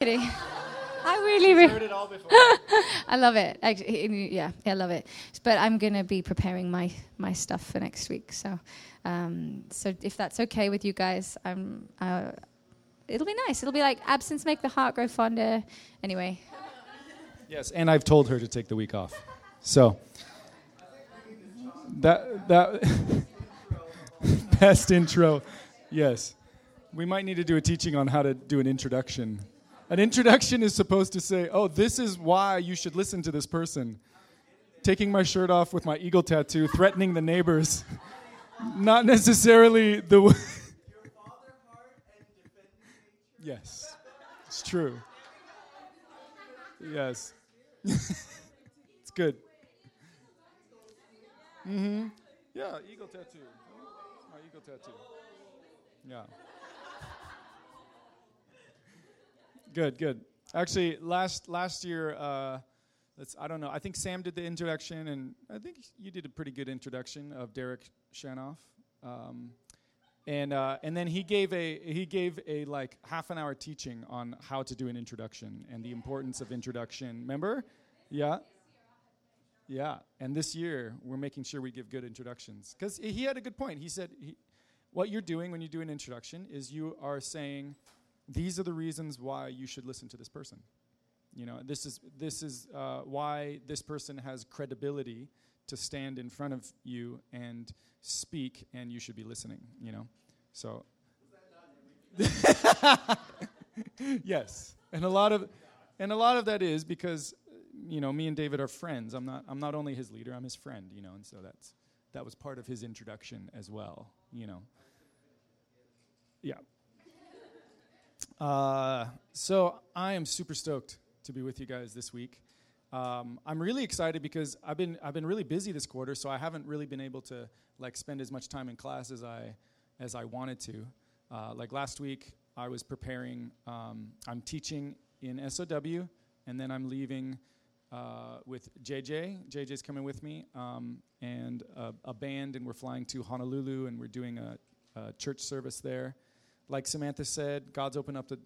Kidding. I really, really. Heard it all before. I love it. Actually, yeah, I love it. But I'm gonna be preparing my my stuff for next week. So, um, so if that's okay with you guys, I'm. Uh, it'll be nice. It'll be like absence make the heart grow fonder. Anyway. Yes, and I've told her to take the week off. So that that best intro. Yes. We might need to do a teaching on how to do an introduction. An introduction is supposed to say, "Oh, this is why you should listen to this person." Taking my shirt off with my eagle tattoo, threatening the neighbors. Not necessarily the w- Yes. It's true. Yes. it's good. Mm-hmm. Yeah, eagle tattoo. My eagle tattoo. Yeah. Good, good. Actually, last last year, uh, let's, I don't know. I think Sam did the introduction, and I think you did a pretty good introduction of Derek Shanoff. Um, and uh, and then he gave a he gave a like half an hour teaching on how to do an introduction and the importance of introduction. Remember? Yeah. Yeah. And this year we're making sure we give good introductions because he had a good point. He said he, what you're doing when you do an introduction is you are saying these are the reasons why you should listen to this person. You know, this is this is uh, why this person has credibility to stand in front of you and speak, and you should be listening. You know, so. yes, and a lot of, and a lot of that is because, you know, me and David are friends. I'm not. I'm not only his leader. I'm his friend. You know, and so that's that was part of his introduction as well. You know. Yeah. Uh, so I am super stoked to be with you guys this week. Um, I'm really excited because I've been I've been really busy this quarter, so I haven't really been able to like spend as much time in class as I as I wanted to. Uh, like last week, I was preparing. Um, I'm teaching in SOW, and then I'm leaving uh, with JJ. JJ's coming with me, um, and a, a, band, and we're flying to Honolulu, and we're doing a, a church service there. Like Samantha said, God's opened up the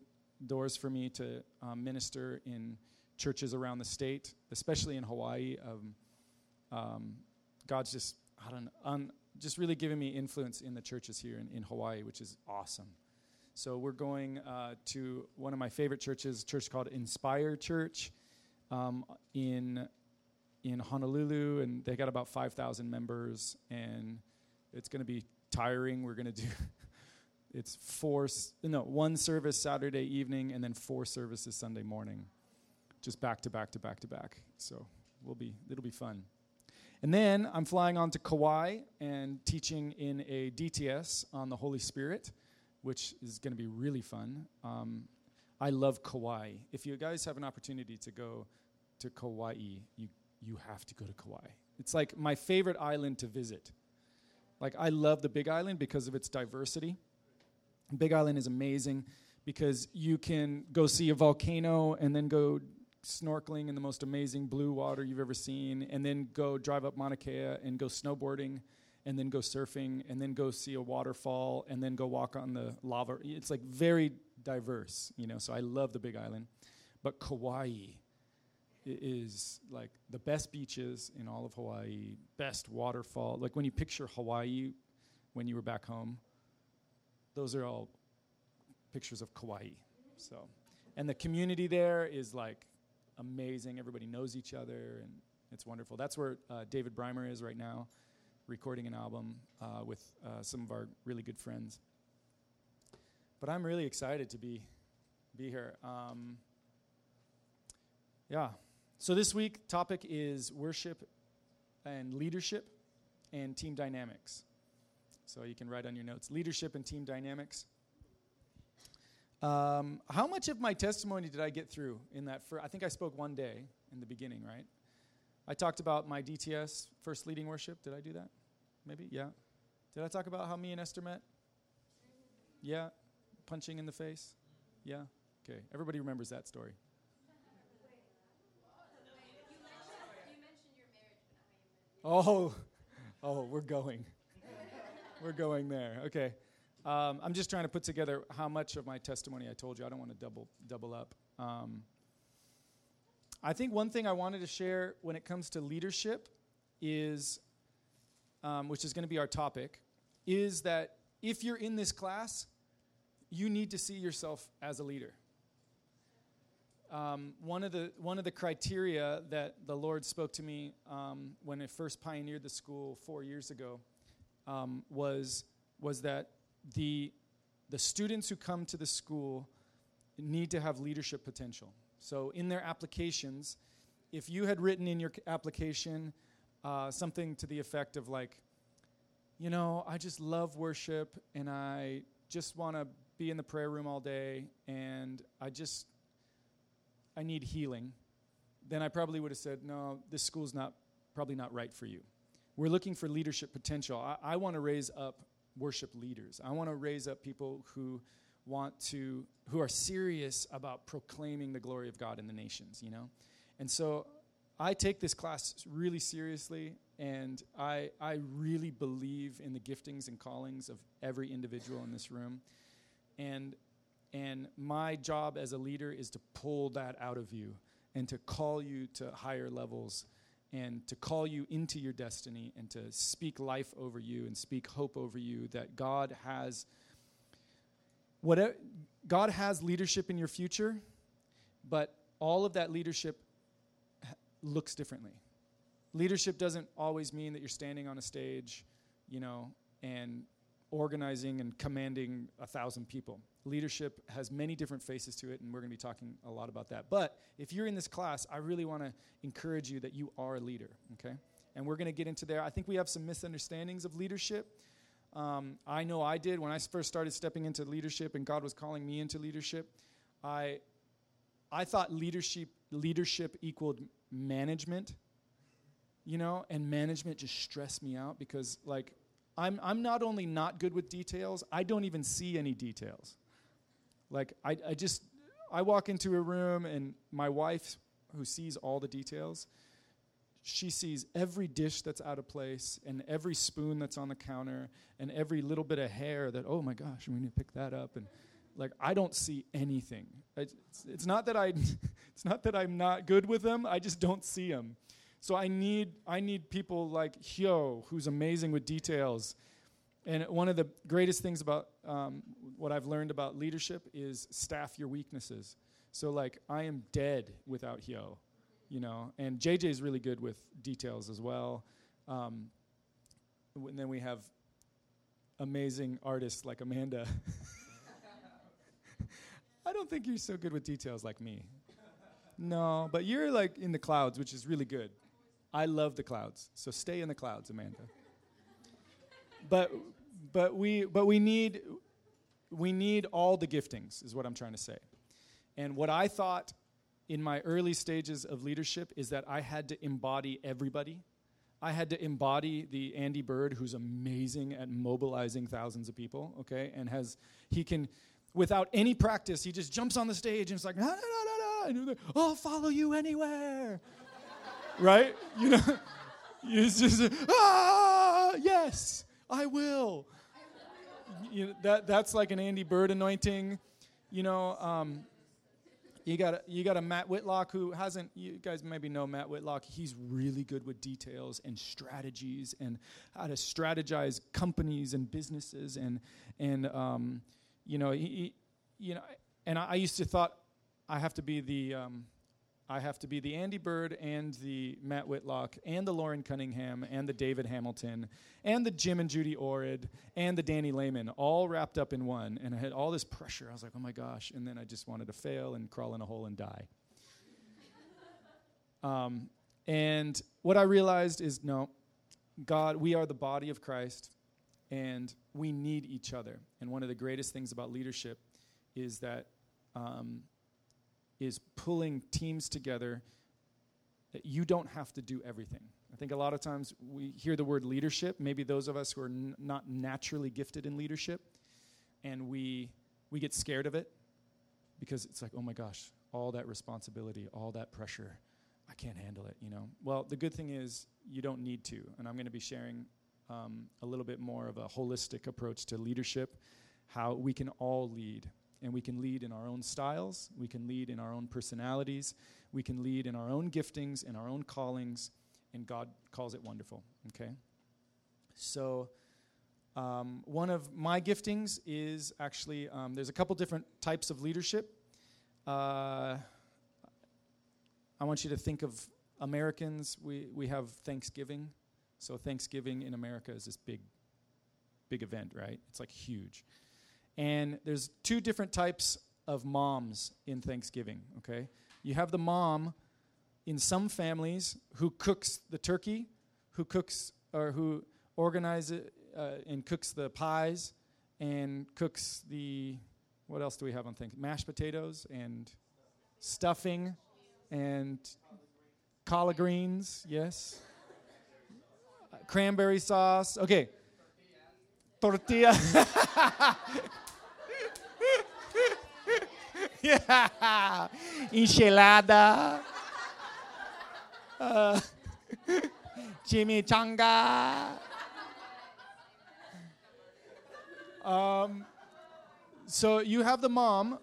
doors for me to um, minister in churches around the state, especially in Hawaii. Um, um, God's just, I don't know, just really giving me influence in the churches here in, in Hawaii, which is awesome. So we're going uh, to one of my favorite churches, a church called Inspire Church um, in in Honolulu, and they got about 5,000 members, and it's going to be tiring. We're going to do it's four no one service Saturday evening, and then four services Sunday morning just back to back to back to back. So we'll be it'll be fun. And then I'm flying on to Kauai and teaching in a DTS on the Holy Spirit, which is going to be really fun. Um, I love Kauai. If you guys have an opportunity to go to Kauai, you you have to go to Kauai. It's like my favorite island to visit. Like I love the Big Island because of its diversity. Big Island is amazing because you can go see a volcano and then go snorkeling in the most amazing blue water you've ever seen, and then go drive up Mauna Kea and go snowboarding, and then go surfing, and then go see a waterfall, and then go walk on the lava. It's like very diverse, you know. So I love the Big Island, but Kauai is like the best beaches in all of Hawaii, best waterfall. Like when you picture Hawaii when you were back home, those are all pictures of Kauai. So, and the community there is like amazing. Everybody knows each other, and it's wonderful. That's where uh, David Breimer is right now, recording an album uh, with uh, some of our really good friends. But I'm really excited to be be here. Um, yeah. So this week topic is worship and leadership and team dynamics. So you can write on your notes leadership and team dynamics. Um, how much of my testimony did I get through in that? Fir- I think I spoke one day in the beginning, right? I talked about my DTS, first leading worship. Did I do that? Maybe? Yeah. Did I talk about how me and Esther met? Yeah. Punching in the face? Yeah. Okay. Everybody remembers that story. Oh, oh, we're going. We're going there. Okay. Um, I'm just trying to put together how much of my testimony I told you. I don't want to double double up. Um, I think one thing I wanted to share when it comes to leadership is, um, which is going to be our topic, is that if you're in this class, you need to see yourself as a leader. Um, one of the one of the criteria that the Lord spoke to me um, when I first pioneered the school four years ago um, was was that the the students who come to the school need to have leadership potential. So in their applications, if you had written in your application uh, something to the effect of like, you know, I just love worship and I just want to be in the prayer room all day and I just I need healing, then I probably would have said, no, this school's not probably not right for you. We're looking for leadership potential. I, I want to raise up worship leaders. I want to raise up people who want to who are serious about proclaiming the glory of God in the nations, you know? And so I take this class really seriously and I I really believe in the giftings and callings of every individual in this room. And and my job as a leader is to pull that out of you and to call you to higher levels and to call you into your destiny and to speak life over you and speak hope over you that God has whatever God has leadership in your future, but all of that leadership looks differently. Leadership doesn't always mean that you're standing on a stage, you know, and organizing and commanding a thousand people. Leadership has many different faces to it, and we're going to be talking a lot about that. But if you're in this class, I really want to encourage you that you are a leader, okay? And we're going to get into there. I think we have some misunderstandings of leadership. Um, I know I did when I first started stepping into leadership and God was calling me into leadership. I, I thought leadership, leadership equaled management, you know, and management just stressed me out because, like, I'm, I'm not only not good with details, I don't even see any details. Like, I, I just, I walk into a room and my wife, who sees all the details, she sees every dish that's out of place and every spoon that's on the counter and every little bit of hair that, oh my gosh, we need to pick that up. And like, I don't see anything. It's, it's, not that I, it's not that I'm not good with them, I just don't see them. So I need, I need people like Hyo, who's amazing with details. And one of the greatest things about um, what I've learned about leadership is staff your weaknesses. So, like, I am dead without Hyo, you know. And JJ is really good with details as well. Um, and then we have amazing artists like Amanda. I don't think you're so good with details like me. No, but you're like in the clouds, which is really good. I love the clouds. So stay in the clouds, Amanda. but but we but we need we need all the giftings is what I'm trying to say. And what I thought in my early stages of leadership is that I had to embody everybody. I had to embody the Andy Byrd who's amazing at mobilizing thousands of people, okay? And has he can without any practice, he just jumps on the stage and it's like, no, no, no, no, no. And I'll follow you anywhere right? You know, it's just ah, yes, I will. You know, that that's like an Andy Byrd anointing. You know, um, you got a, you got a Matt Whitlock who hasn't. You guys maybe know Matt Whitlock. He's really good with details and strategies and how to strategize companies and businesses and and um, you know he, he, you know and I, I used to thought I have to be the um, I have to be the Andy Byrd and the Matt Whitlock and the Loren Cunningham and the David Hamilton and the Jim and Judy Orid and the Danny Lehmann all wrapped up in one. And I had all this pressure. I was like, oh my gosh. And then I just wanted to fail and crawl in a hole and die. um, and what I realized is no, God, we are the body of Christ and we need each other. And one of the greatest things about leadership is that. Um, is pulling teams together that you don't have to do everything. I think a lot of times we hear the word leadership, maybe those of us who are n- not naturally gifted in leadership, and we, we get scared of it because it's like, oh my gosh, all that responsibility, all that pressure, I can't handle it, you know? Well, the good thing is you don't need to, and I'm going to be sharing um, a little bit more of a holistic approach to leadership how we can all lead. And we can lead in our own styles, we can lead in our own personalities, we can lead in our own giftings, in our own callings, and God calls it wonderful. Okay? So, um, one of my giftings is actually um, there's a couple different types of leadership. Uh, I want you to think of Americans. We, we have Thanksgiving. So, Thanksgiving in America is this big, big event, right? It's like huge. And there's two different types of moms in Thanksgiving, okay? You have the mom in some families who cooks the turkey, who cooks or who organizes uh, and cooks the pies and cooks the what else do we have on things? Mashed potatoes and stuffing and collard greens, yes. Cranberry sauce. Okay. Tortilla. Enchilada. Uh, chimichanga. Um, so you have the mom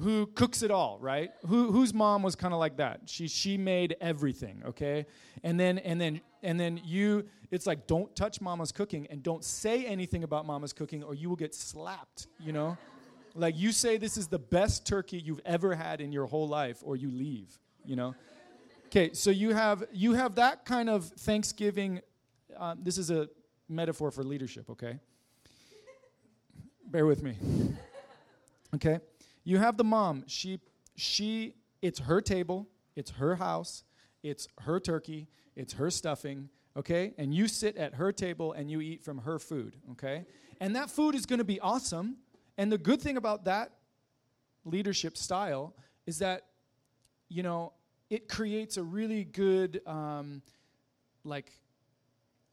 who cooks it all, right? Who, whose mom was kind of like that? She she made everything, okay? And then and then and then you it's like don't touch mama's cooking and don't say anything about mama's cooking or you will get slapped, you know? Like you say this is the best turkey you've ever had in your whole life or you leave, you know? Okay, so you have you have that kind of Thanksgiving um, this is a metaphor for leadership, okay? Bear with me. Okay? You have the mom. She she it's her table, it's her house, it's her turkey, it's her stuffing, okay? And you sit at her table and you eat from her food, okay? And that food is going to be awesome. And the good thing about that leadership style is that you know, it creates a really good um, like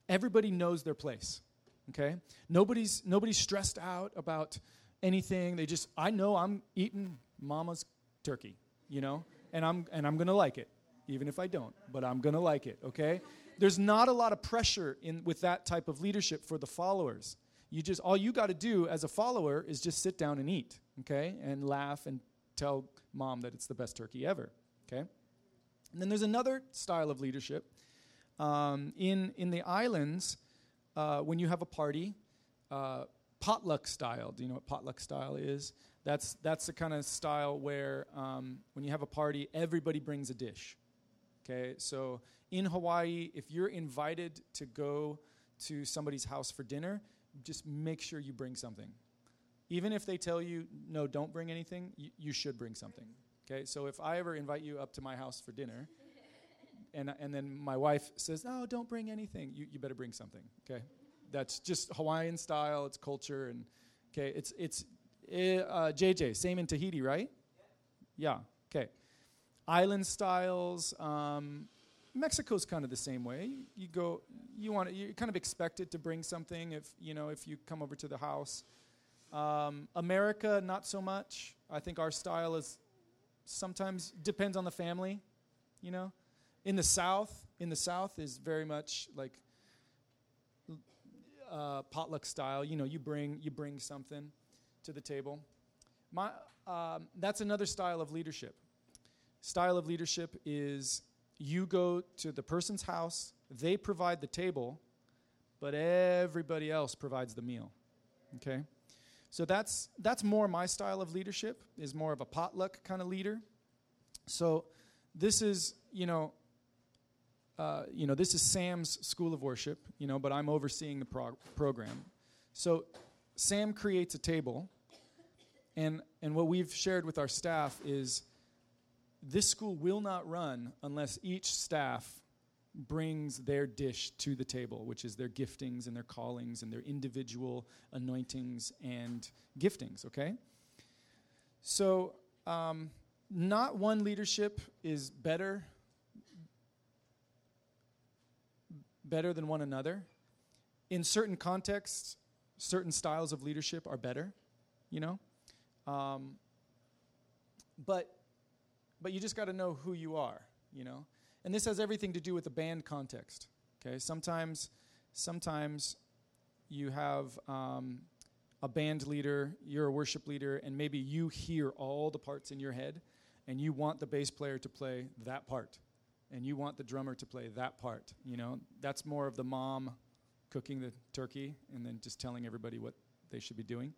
everybody knows their place okay? Nobody's nobody's stressed out about anything. They just i know i'm eating mama's turkey you know? And i'm and i'm gonna like it even if i don't but i'm gonna like it okay? There's not a lot of pressure in with that type of leadership for the followers you just all you got to do as a follower is just sit down and eat okay and laugh and tell mom that it's the best turkey ever okay and then there's another style of leadership um, in in the islands uh, when you have a party, uh, potluck style. Do you know what potluck style is? That's that's the kind of style where um, when you have a party, everybody brings a dish. Okay, so in Hawaii, if you're invited to go to somebody's house for dinner, just make sure you bring something. Even if they tell you no, don't bring anything, you, you should bring something. Okay, so if I ever invite you up to my house for dinner, and, and then my wife says, "No, don't bring anything. You, you better bring something." Okay, that's just Hawaiian style. It's culture, and okay, it's it's eh, uh, JJ. Same in Tahiti, right? Yeah. Okay. Island styles. Um, Mexico's kind of the same way. You, go, you want, you kind of expect it to bring something if you know if you come over to the house. Um, America, not so much. I think our style is sometimes depends on the family. You know, in the South, in the South is very much like uh, potluck style. You know, you bring you bring something to the table. My, um, that's another style of leadership. Style of leadership is you go to the person's house, they provide the table, but everybody else provides the meal. Okay? So that's that's more my style of leadership is more of a potluck kind of leader. So this is, you know, uh, you know, this is Sam's School of Worship, you know, but I'm overseeing the prog- program. So Sam creates a table, and, and what we've shared with our staff is this school will not run unless each staff brings their dish to the table, which is their giftings and their callings and their individual anointings and giftings, okay? So, um, not one leadership is better better than one another. In certain contexts, certain styles of leadership are better, you know? Um, but, but you just got to know who you are, you know? And this has everything to do with the band context, okay? Sometimes, sometimes you have um, a band leader, you're a worship leader, and maybe you hear all the parts in your head, and you want the bass player to play that part, and you want the drummer to play that part. You know, that's more of the mom cooking the turkey and then just telling everybody what they should be doing.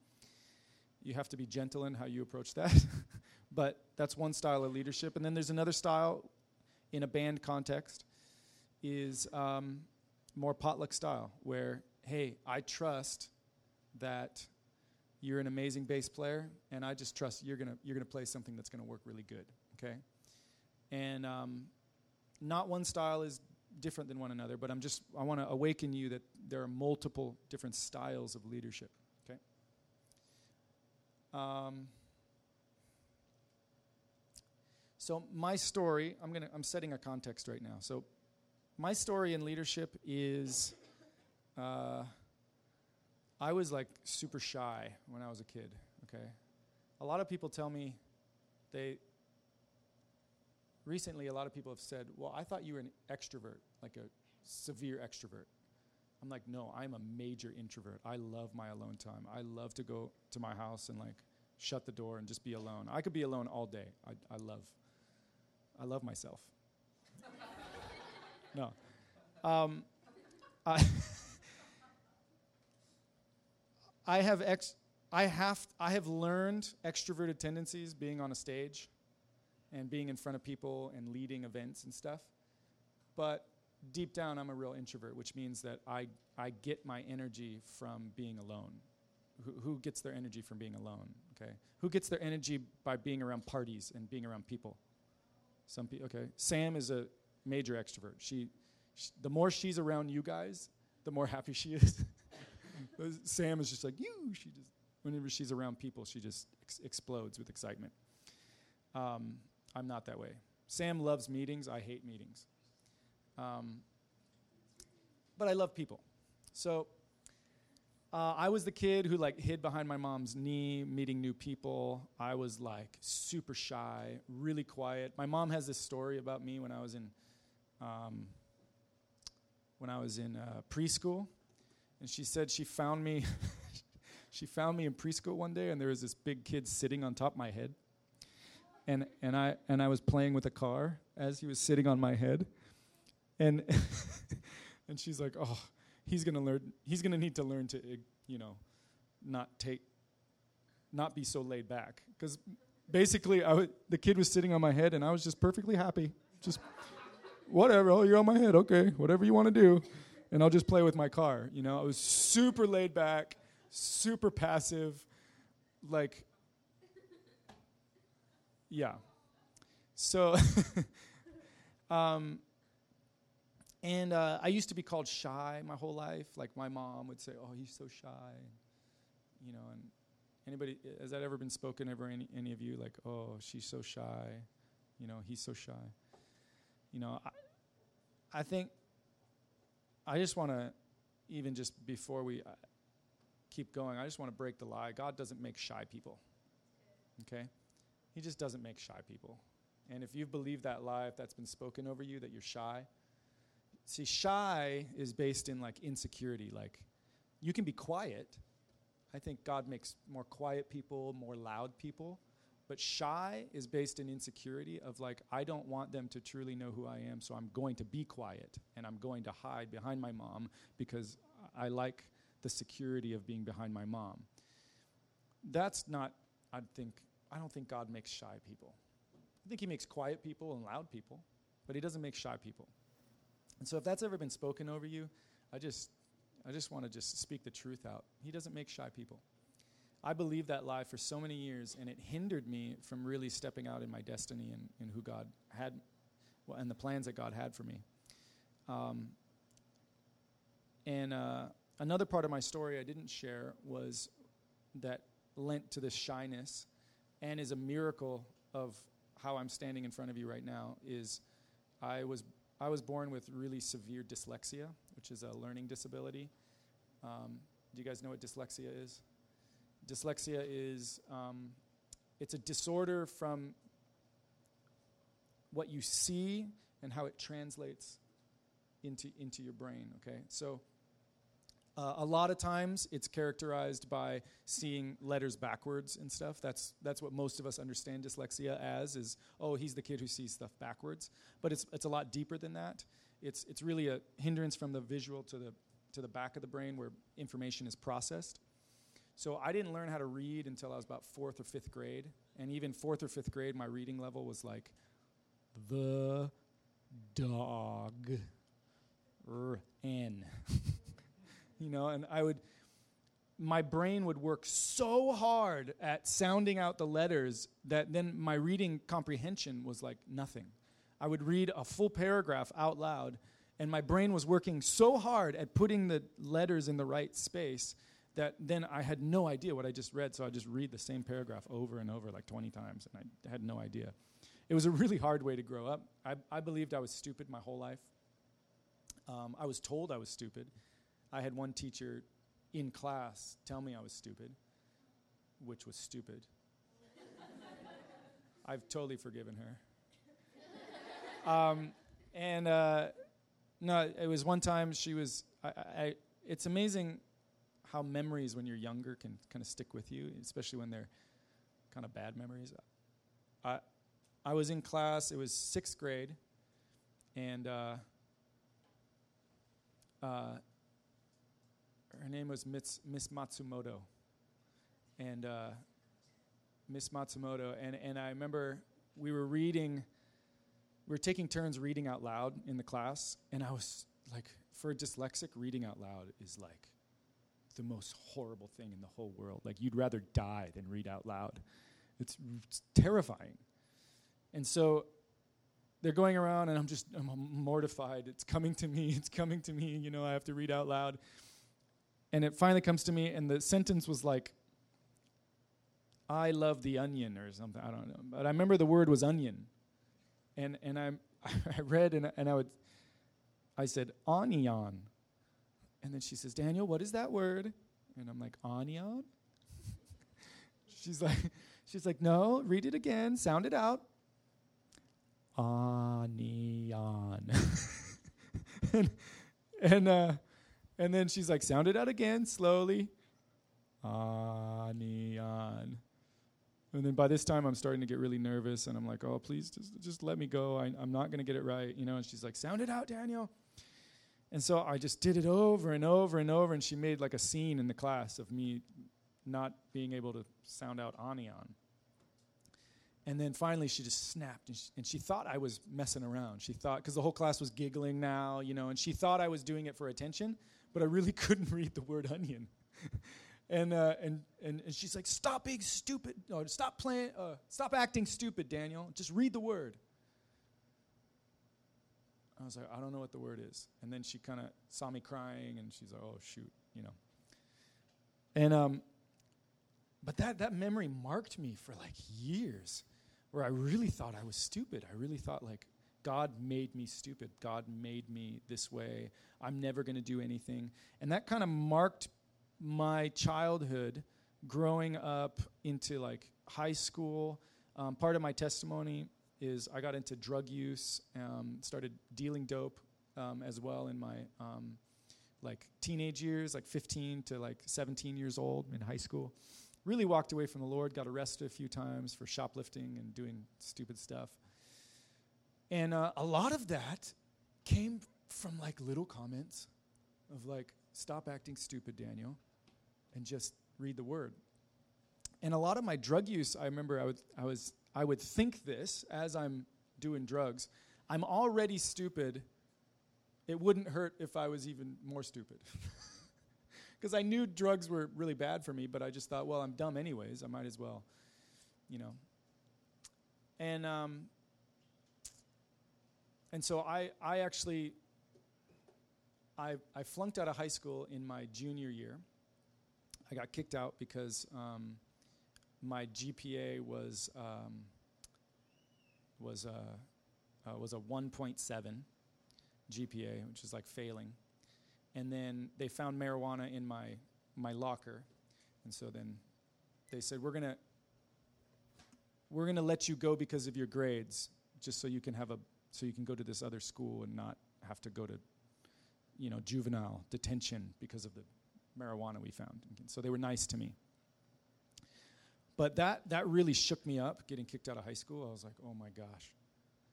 You have to be gentle in how you approach that. but that's one style of leadership. And then there's another style in a band context is um, more potluck style, where, hey, I trust that you're an amazing bass player, and I just trust you're gonna you're gonna play something that's gonna work really good. Okay, and um, not one style is different than one another, but I'm just I want to awaken you that there are multiple different styles of leadership. Um, so my story, I'm gonna I'm setting a context right now. So my story in leadership is. Uh, I was like super shy when I was a kid, okay? A lot of people tell me they recently a lot of people have said, "Well, I thought you were an extrovert, like a severe extrovert." I'm like, "No, I'm a major introvert. I love my alone time. I love to go to my house and like shut the door and just be alone. I could be alone all day. I, I love I love myself." no. Um, I I have ex- I have I have learned extroverted tendencies being on a stage and being in front of people and leading events and stuff. But deep down I'm a real introvert, which means that I I get my energy from being alone. Who, who gets their energy from being alone? Okay. Who gets their energy by being around parties and being around people? Some people. Okay. Sam is a major extrovert. She, she the more she's around you guys, the more happy she is. Sam is just like you. She just whenever she's around people, she just ex- explodes with excitement. Um, I'm not that way. Sam loves meetings. I hate meetings. Um, but I love people. So uh, I was the kid who like hid behind my mom's knee, meeting new people. I was like super shy, really quiet. My mom has this story about me when I was in um, when I was in uh, preschool and she said she found me she found me in preschool one day and there was this big kid sitting on top of my head and and I and I was playing with a car as he was sitting on my head and and she's like oh he's going to learn he's going to need to learn to you know not take not be so laid back cuz basically I w- the kid was sitting on my head and I was just perfectly happy just whatever oh you're on my head okay whatever you want to do and I'll just play with my car. You know, I was super laid back, super passive, like, yeah. So, um, and uh, I used to be called shy my whole life. Like my mom would say, "Oh, he's so shy," you know. And anybody has that ever been spoken over any any of you? Like, "Oh, she's so shy," you know, he's so shy. You know, I, I think I just want to, even just before we uh, keep going, I just want to break the lie. God doesn't make shy people. Okay? He just doesn't make shy people. And if you've believed that lie, if that's been spoken over you, that you're shy, see, shy is based in like insecurity. Like, you can be quiet. I think God makes more quiet people, more loud people. But shy is based in insecurity of like, I don't want them to truly know who I am, so I'm going to be quiet and I'm going to hide behind my mom because I like the security of being behind my mom. That's not, I think, I don't think God makes shy people. I think He makes quiet people and loud people, but He doesn't make shy people. And so if that's ever been spoken over you, I just, I just want to just speak the truth out. He doesn't make shy people. I believed that lie for so many years, and it hindered me from really stepping out in my destiny and, and who God had, well, and the plans that God had for me. Um, and uh, another part of my story I didn't share was that lent to this shyness, and is a miracle of how I'm standing in front of you right now. Is I was I was born with really severe dyslexia, which is a learning disability. Um, do you guys know what dyslexia is? dyslexia is um, it's a disorder from what you see and how it translates into into your brain okay so Uh, a lot of times, it's characterized by seeing letters backwards and stuff. That's that's what most of us understand dyslexia as. Is oh, he's the kid who sees stuff backwards. But it's it's a lot deeper than that. It's it's really a hindrance from the visual to the to the back of the brain where information is processed. So I didn't learn how to read until I was about fourth or fifth grade, and even fourth or fifth grade, my reading level was like the dog. R N. you know, and I would, my brain would work so hard at sounding out the letters that then my reading comprehension was like nothing. I would read a full paragraph out loud, and my brain was working so hard at putting the letters in the right space that then I had no idea what I just read, so I'd just read the same paragraph over and over like 20 times, and I had no idea. It was a really hard way to grow up. I, I believed I was stupid my whole life. Um, I was told I was stupid. I had one teacher in class tell me I was stupid, which was stupid. I've totally forgiven her. Um, and uh, no, it was one time she was. I, I, it's amazing how memories when you're younger can kind of stick with you, especially when they're kind of bad memories. I, I was in class. It was sixth grade, and uh, uh, her name was Miss, Miss Matsumoto. And uh, Miss Matsumoto, and, and I remember we were reading, we were taking turns reading out loud in the class, and I was like, for a dyslexic, reading out loud is like the most horrible thing in the whole world. Like, you'd rather die than read out loud. It's, it's terrifying. And so they're going around and I'm just I'm mortified. It's coming to me. It's coming to me. You know, I have to read out loud. And it finally comes to me and the sentence was like I love the onion or something. I don't know. But I remember the word was onion. And and I I read and and I would I said onion. And then she says, "Daniel, what is that word?" And I'm like, "Onion?" she's like she's like, "No, read it again. Sound it out." Onion. and and, uh, and then she's like, sound it out again slowly. Anion. And then by this time, I'm starting to get really nervous, and I'm like, "Oh, please, just just let me go. I, am not going to get it right, you know." And she's like, "Sound it out, Daniel." And so I just did it over and over and over, and she made like a scene in the class of me not being able to sound out anion. And then finally, she just snapped, and she, and she thought I was messing around. She thought, because the whole class was giggling now, you know, and she thought I was doing it for attention, but I really couldn't read the word onion. and, uh, and, and, and she's like, stop being stupid. No, stop playing, uh, stop acting stupid, Daniel. Just read the word. I was like, I don't know what the word is. And then she kind of saw me crying, and she's like, oh, shoot, you know. And, um, but that, that memory marked me for like years where I really thought I was stupid. I really thought, like, God made me stupid. God made me this way. I'm never going to do anything. And that kind of marked my childhood growing up into like high school. Um, part of my testimony is I got into drug use, um, started dealing dope um, as well in my um, like teenage years, like 15 to like 17 years old in high school really walked away from the Lord, got arrested a few times for shoplifting and doing stupid stuff. And uh, a lot of that came from like little comments of like, stop acting stupid, Daniel, and just read the word. And a lot of my drug use, I remember I would, I was, I would think this as I'm doing drugs. I'm already stupid. It wouldn't hurt if I was even more stupid. because I knew drugs were really bad for me, but I just thought, well, I'm dumb anyways. I might as well, you know. And um, and so I I actually I I flunked out of high school in my junior year. I got kicked out because um, my GPA was um, was a uh, was a 1.7 GPA, which is like failing and then they found marijuana in my my locker, and so then they said we're gonna we're gonna let you go because of your grades, just so you can have a so you can go to this other school and not have to go to you know juvenile detention because of the marijuana we found. So they were nice to me. But that, that really shook me up getting kicked out of high school. I was like, oh my gosh.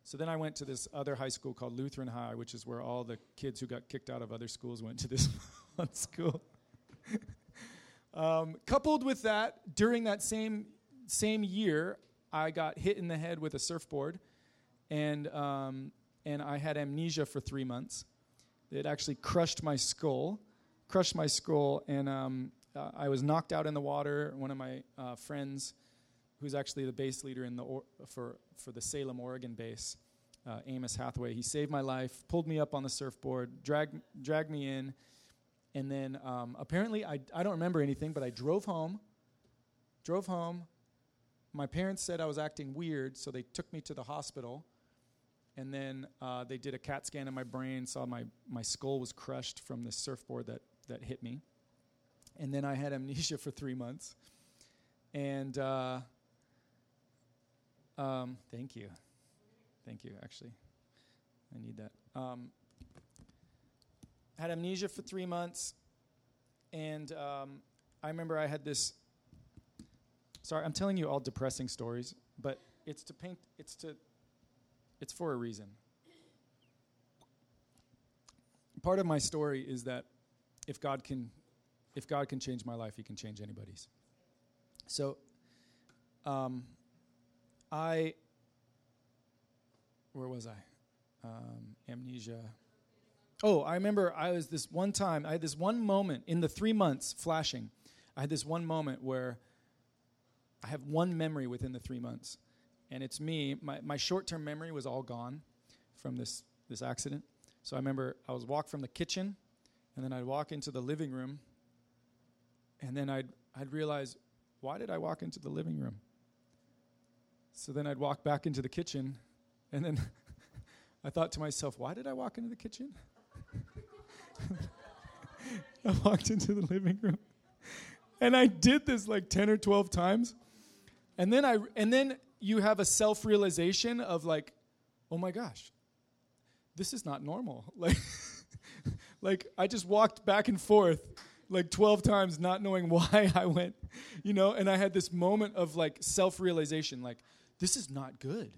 So then I went to this other high school called Lutheran High, which is where all the kids who got kicked out of other schools went to this one school. um, coupled with that, during that same, same year, I got hit in the head with a surfboard, and, um, and I had amnesia for three months. It actually crushed my skull, crushed my skull, and um, uh, I was knocked out in the water. One of my uh, friends, who's actually the base leader in the or- for for the Salem, Oregon base, uh, Amos Hathaway, he saved my life, pulled me up on the surfboard, dragged dragged me in, and then um, apparently I I don't remember anything, but I drove home. Drove home. My parents said I was acting weird, so they took me to the hospital. And then uh, they did a CAT scan of my brain, saw my, my skull was crushed from the surfboard that, that hit me and then I had amnesia for three months. And uh, um, thank you, thank you. Actually, I need that. Um, had amnesia for three months, and um, I remember I had this. Sorry, I'm telling you all depressing stories, but it's to paint. It's to. It's for a reason. Part of my story is that if God can if God can change my life, He can change anybody's. So, um, I, where was I? Um, amnesia. Oh, I remember I was this one time, I had this one moment in the three months flashing. I had this one moment where I have one memory within the three months. And it's me. My, my short term memory was all gone from this, this accident. So I remember I was walk from the kitchen, and then I'd walk into the living room, and then I'd, I'd realize, why did I walk into the living room? So then I'd walk back into the kitchen, and then I thought to myself, why did I walk into the kitchen? I walked into the living room. And I did this like 10 or 12 times. And then I and then you have a self-realization of like, oh my gosh, this is not normal. Like like I just walked back and forth like 12 times not knowing why I went, you know, and I had this moment of like self realization like, this is not good.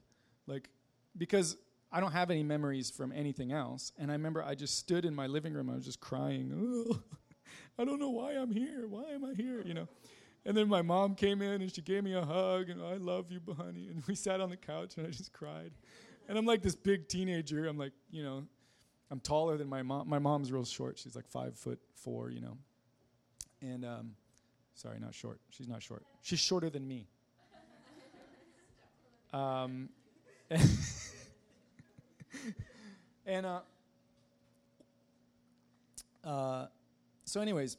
Like, because I don't have any memories from anything else. And I remember I just stood in my living room, I was just crying, I don't know why I'm here. Why am I here, you know? And then my mom came in and she gave me a hug and I love you, honey. And we sat on the couch and I just cried. And I'm like this big teenager. I'm like, you know, I'm taller than my mom. My mom's real short. She's like five foot four, you know. And um, sorry, not short. She's not short. She's shorter than me. Um, and uh, uh, so, anyways,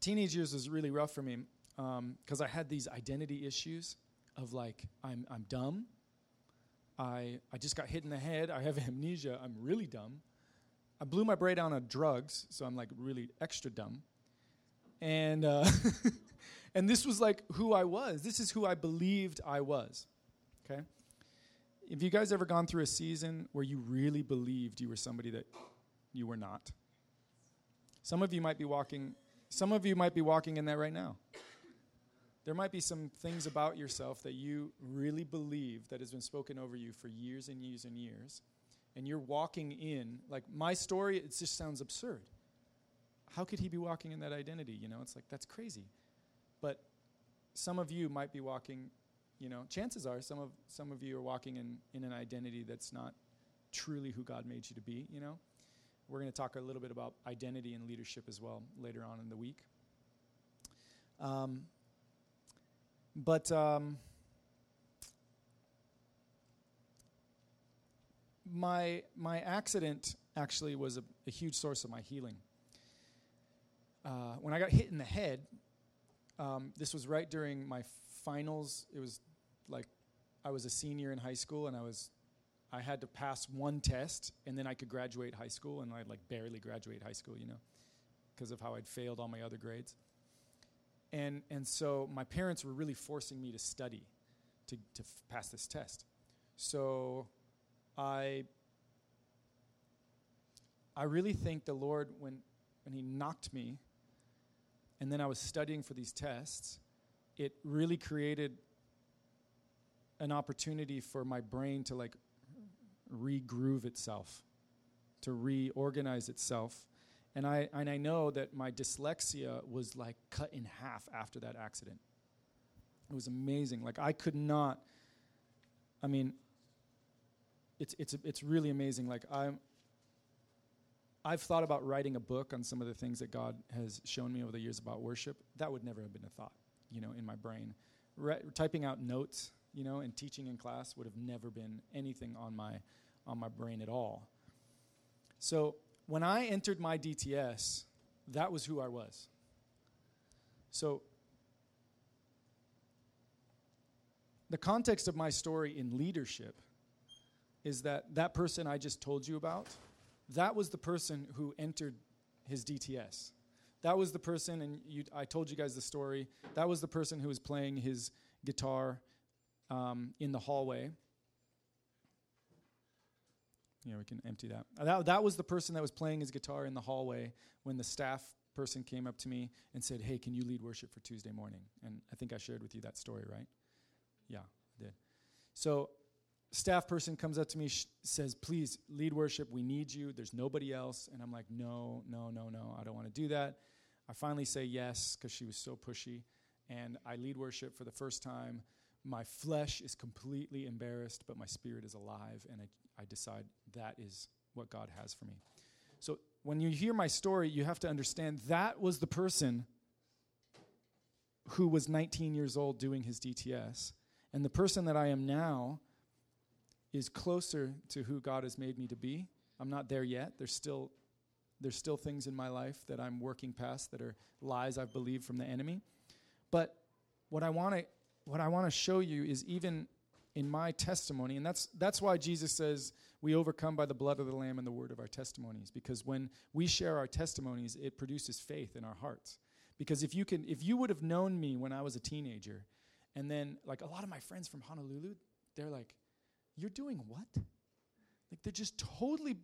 teenage years was really rough for me because um, I had these identity issues of like I'm I'm dumb. I I just got hit in the head. I have amnesia. I'm really dumb. I blew my brain out on drugs, so I'm like really extra dumb and uh, and this was like who I was. This is who I believed I was. Okay. Have you guys ever gone through a season where you really believed you were somebody that you were not? Some of you might be walking. Some of you might be walking in that right now. There might be some things about yourself that you really believe that has been spoken over you for years and years and years, and you're walking in like my story. It just sounds absurd how could he be walking in that identity? You know, it's like, that's crazy. But some of you might be walking, you know, chances are some of, some of you are walking in, in an identity that's not truly who God made you to be, you know. We're going to talk a little bit about identity and leadership as well later on in the week. Um, but um, my my accident actually was a, a huge source of my healing uh, when I got hit in the head, um, this was right during my finals. It was like I was a senior in high school, and I was I had to pass one test, and then I could graduate high school, and I'd like barely graduate high school, you know, because of how I'd failed all my other grades. And and so my parents were really forcing me to study to to f- pass this test. So I I really think the Lord when when He knocked me and then I was studying for these tests, it really created an opportunity for my brain to like regroove itself, to reorganize itself. And I, and I know that my dyslexia was like cut in half after that accident. It was amazing. Like I could not, I mean, it's, it's, it's really amazing. Like I'm, I've thought about writing a book on some of the things that God has shown me over the years about worship. That would never have been a thought, you know, in my brain. Re- typing out notes, you know, and teaching in class would have never been anything on my on my brain at all. So when I entered my DTS, that was who I was. So the context of my story in leadership is that that person I just told you about that was the person who entered his DTS. That was the person, and you, I told you guys the story. That was the person who was playing his guitar um, in the hallway. Yeah, we can empty that. Uh, that. That was the person that was playing his guitar in the hallway when the staff person came up to me and said, Hey, can you lead worship for Tuesday morning? And I think I shared with you that story, right? Yeah, I did. So staff person comes up to me, sh- says, Please lead worship. We need you. There's nobody else. And I'm like, No, no, no, no. I don't want to do that. I finally say yes because she was so pushy. And I lead worship for the first time. My flesh is completely embarrassed, but my spirit is alive. And I, I decide that is what God has for me. So when you hear my story, you have to understand that was the person who was 19 years old doing his DTS. And the person that I am now is closer to who God has made me to be. I'm not there yet. There's still there's still things in my life that I'm working past that are lies I've believed from the enemy. But what I want to what I want to show you is even in my testimony, and that's that's why Jesus says we overcome by the blood of the lamb and the word of our testimonies because when we share our testimonies, it produces faith in our hearts. Because if you can if you would have known me when I was a teenager, and then like a lot of my friends from Honolulu, they're like you're doing what? Like they're just totally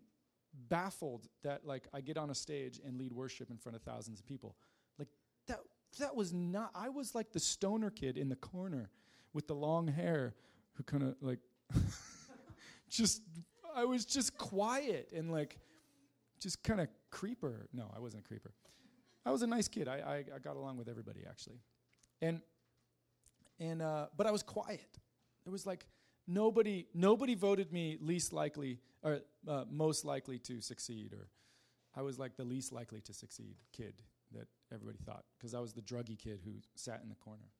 baffled that like I get on a stage and lead worship in front of thousands of people. Like that that was not I was like the stoner kid in the corner with the long hair who kind of like just I was just quiet and like just kind of creeper. No, I wasn't a creeper. I was a nice kid. I, I, I got along with everybody actually, and and uh, but I was quiet. It was like nobody nobody voted me least likely or uh, most likely to succeed or i was like the least likely to succeed kid that everybody thought because i was the druggy kid who sat in the corner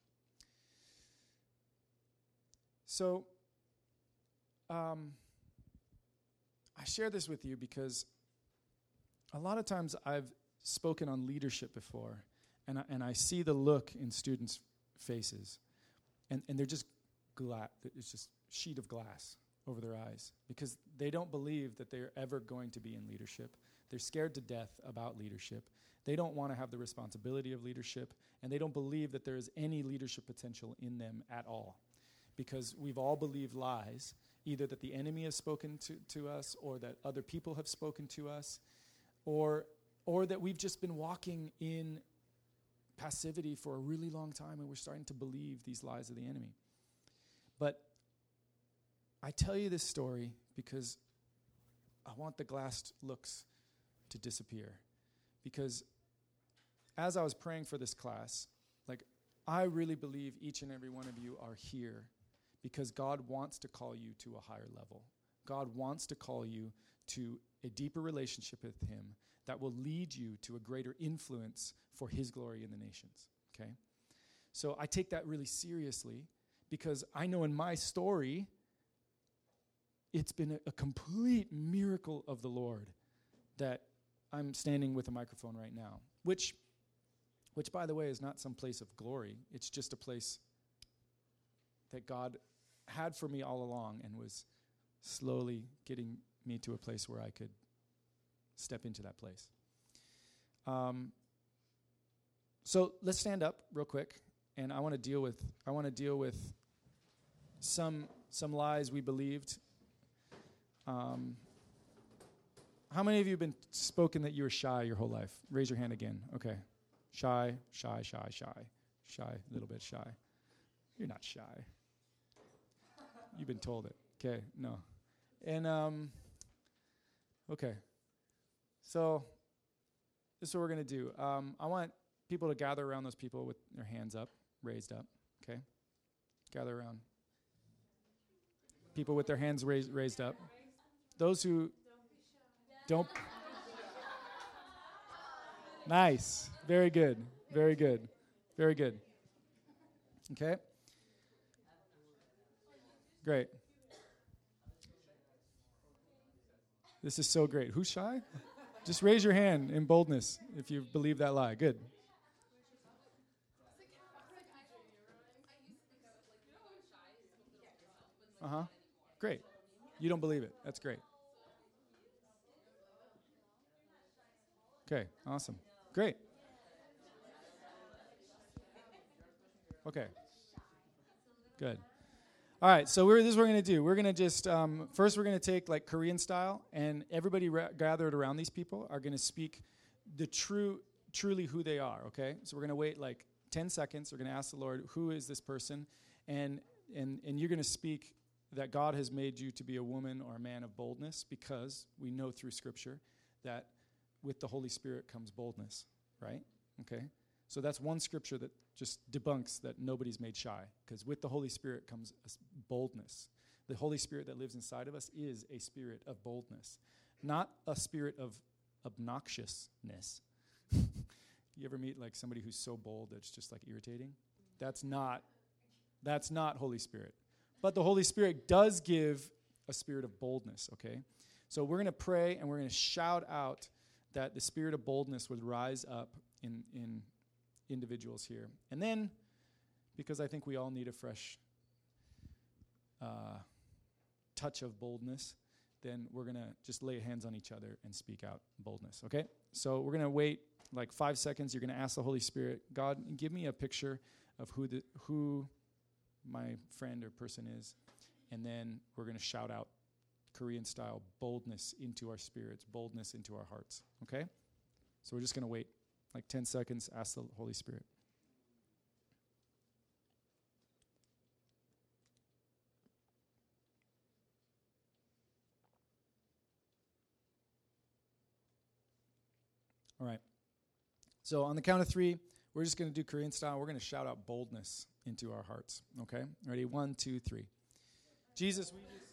so um, i share this with you because a lot of times i've spoken on leadership before and I, and I see the look in students faces and, and they're just glad it's just sheet of glass over their eyes because they don't believe that they're ever going to be in leadership. They're scared to death about leadership. They don't want to have the responsibility of leadership, and they don't believe that there is any leadership potential in them at all. Because we've all believed lies, either that the enemy has spoken to, to us, or that other people have spoken to us, or, or that we've just been walking in passivity for a really long time and we're starting to believe these lies of the enemy. But I tell you this story because I want the glass looks to disappear. Because as I was praying for this class, like, I really believe each and every one of you are here because God wants to call you to a higher level. God wants to call you to a deeper relationship with Him that will lead you to a greater influence for His glory in the nations. Okay? So I take that really seriously because I know in my story, it's been a, complete miracle of the Lord that I'm standing with a microphone right now, which, which, by the way, is not some place of glory. It's just a place that God had for me all along and was slowly getting me to a place where I could step into that place. Um, so let's stand up real quick, and I want to deal with I want to deal with some some lies we believed um, how many of you have been spoken that you were shy your whole life? Raise your hand again. Okay. Shy, shy, shy, shy. Shy, a little bit shy. You're not shy. You've been told it. Okay, no. And, um, okay. So, this is what we're going to do. Um, I want people to gather around those people with their hands up, raised up, okay? Gather around. People with their hands raised, raised up. Those who don't. Nice. Very good. Very good. Very good. Okay? Great. This is so great. Who's shy? Just raise your hand in boldness if you believe that lie. Good. Uh huh. Great. You don't believe it. That's great. Okay, awesome. Great. Okay. Good. All right, so we're, this is what we're going to do. We're going to just, um, first, we're going to take like Korean style, and everybody ra- gathered around these people are going to speak the true, truly who they are, okay? So we're going to wait like 10 seconds. We're going to ask the Lord, who is this person? And, and, and you're going to speak that God has made you to be a woman or a man of boldness because we know through Scripture that with the Holy Spirit comes boldness, right? Okay? So that's one scripture that just debunks that nobody's made shy, because with the Holy Spirit comes boldness. The Holy Spirit that lives inside of us is a spirit of boldness, not a spirit of obnoxiousness. you ever meet like somebody who's so bold that it's just like irritating? That's not that's not Holy Spirit. But the Holy Spirit does give a spirit of boldness, okay? So we're going to pray and we're going to shout out that the spirit of boldness would rise up in, in individuals here. And then, because I think we all need a fresh uh, touch of boldness, then we're going to just lay hands on each other and speak out boldness, okay? So we're going to wait like five seconds. You're going to ask the Holy Spirit, God, give me a picture of who, the, who my friend or person is. And then we're going to shout out Korean style boldness into our spirits, boldness into our hearts. Okay? So we're just going to wait like 10 seconds, ask the Holy Spirit. All right. So on the count of three, we're just going to do Korean style. We're going to shout out boldness into our hearts. Okay? Ready? One, two, three. Jesus, we just.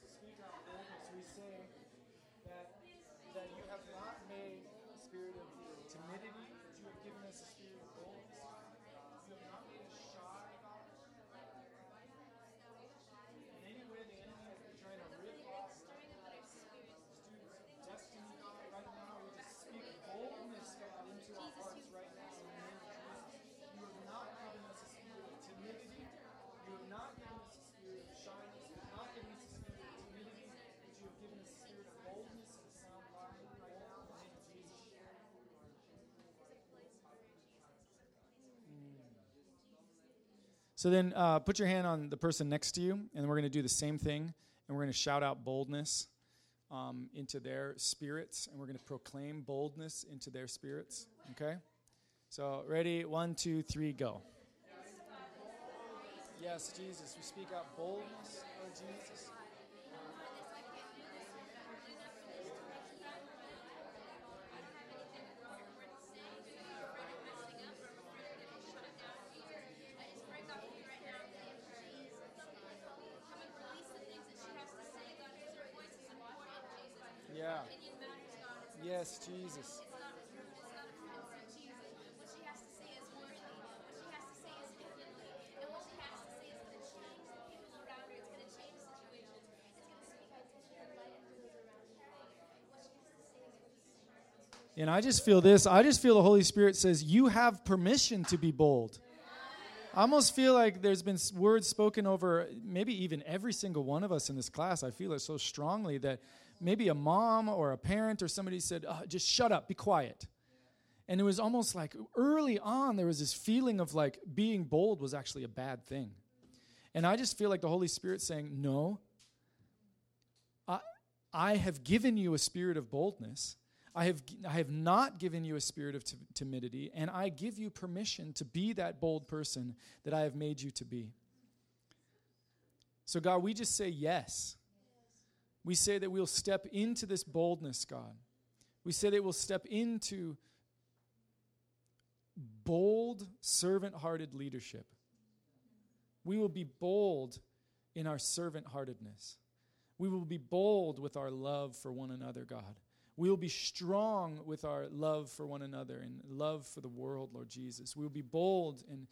So then uh, put your hand on the person next to you, and we're going to do the same thing. And we're going to shout out boldness um, into their spirits, and we're going to proclaim boldness into their spirits. Okay? So, ready? One, two, three, go. Yes, Jesus. We speak out boldness, oh Jesus. Yes, Jesus. And I just feel this. I just feel the Holy Spirit says, You have permission to be bold. I almost feel like there's been words spoken over maybe even every single one of us in this class. I feel it so strongly that maybe a mom or a parent or somebody said, oh, just shut up, be quiet. And it was almost like early on, there was this feeling of like being bold was actually a bad thing. And I just feel like the Holy Spirit saying, no, I, I have given you a spirit of boldness. I have, I have not given you a spirit of t- timidity, and I give you permission to be that bold person that I have made you to be. So, God, we just say yes. We say that we'll step into this boldness, God. We say that we'll step into bold, servant hearted leadership. We will be bold in our servant heartedness. We will be bold with our love for one another, God. We will be strong with our love for one another and love for the world, Lord Jesus. We will be bold and,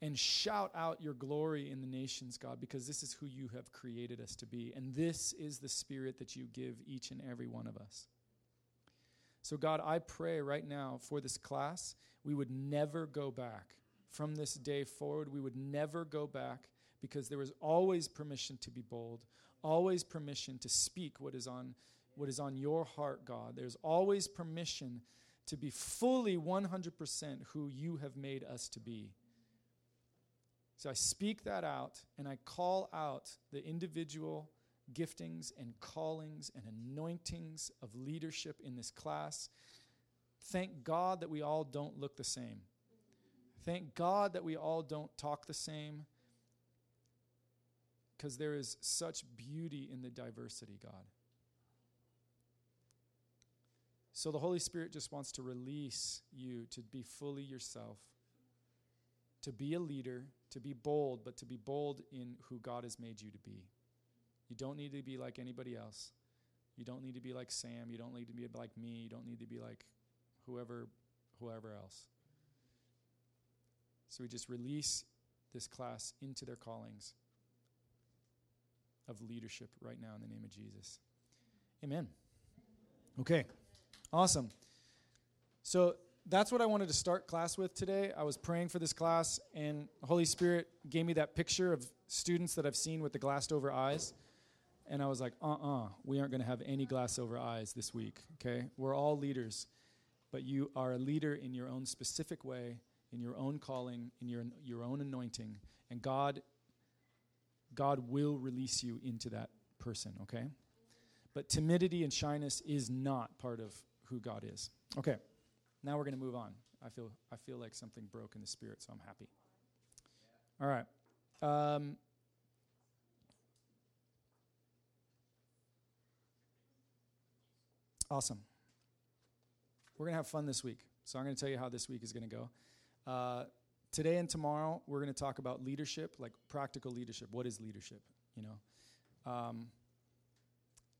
and shout out your glory in the nations, God, because this is who you have created us to be. And this is the spirit that you give each and every one of us. So, God, I pray right now for this class, we would never go back. From this day forward, we would never go back because there was always permission to be bold, always permission to speak what is on what is on your heart, God. There's always permission to be fully 100% who you have made us to be. So I speak that out and I call out the individual giftings and callings and anointings of leadership in this class. Thank God that we all don't look the same. Thank God that we all don't talk the same because there is such beauty in the diversity, God. So the Holy Spirit just wants to release you to be fully yourself, to be a leader, to be bold, but to be bold in who God has made you to be. You don't need to be like anybody else. You don't need to be like Sam. You don't need to be like me. You don't need to be like whoever whoever else. So we just release this class into their callings of leadership right now in the name of Jesus. Amen. Okay. Awesome. So that's what I wanted to start class with today. I was praying for this class, and Holy Spirit gave me that picture of students that I've seen with the glassed over eyes. And I was like, uh uh-uh, uh, we aren't going to have any glass over eyes this week, okay? We're all leaders, but you are a leader in your own specific way, in your own calling, in your, your own anointing. And God, God will release you into that person, okay? But timidity and shyness is not part of who God is. Okay, now we're going to move on. I feel, I feel like something broke in the spirit, so I'm happy. All right. Um, awesome. We're going to have fun this week. So I'm going to tell you how this week is going to go. Uh, today and tomorrow, we're going to talk about leadership, like practical leadership. What is leadership? You know, um,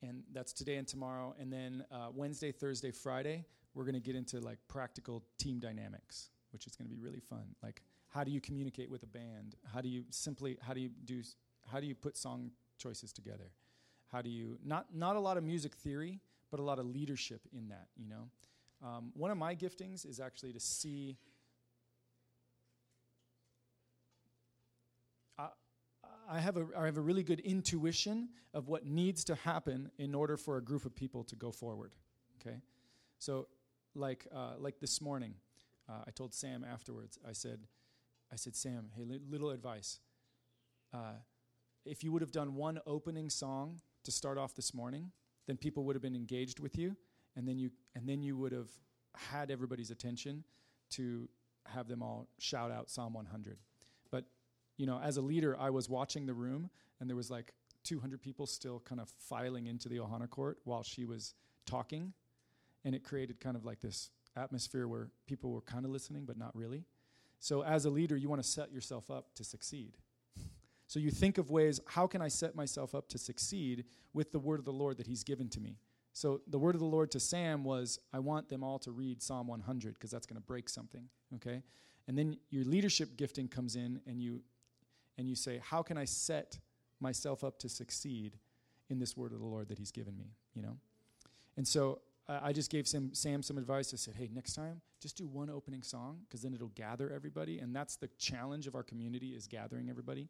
and that's today and tomorrow. And then uh, Wednesday, Thursday, Friday, we're going to get into like practical team dynamics, which is going to be really fun. Like, how do you communicate with a band? How do you simply how do you do how do you put song choices together? How do you not not a lot of music theory, but a lot of leadership in that. You know, um, one of my giftings is actually to see I have, a, I have a really good intuition of what needs to happen in order for a group of people to go forward. Okay? So, like, uh, like this morning, uh, I told Sam afterwards, I said, I said, Sam, hey, li- little advice. Uh, if you would have done one opening song to start off this morning, then people would have been engaged with you, and then you, and then you would have had everybody's attention to have them all shout out Psalm 100 you know, as a leader, I was watching the room, and there was like 200 people still kind of filing into the Ohana court while she was talking, and it created kind of like this atmosphere where people were kind of listening but not really. So as a leader, you want to set yourself up to succeed. so you think of ways, how can I set myself up to succeed with the word of the Lord that he's given to me? So the word of the Lord to Sam was, I want them all to read Psalm 100 because that's going to break something, okay? And then your leadership gifting comes in and you and you say, How can I set myself up to succeed in this word of the Lord that He's given me? You know? And so uh, I just gave Sam, Sam some advice. I said, Hey, next time, just do one opening song because then it'll gather everybody. And that's the challenge of our community is gathering everybody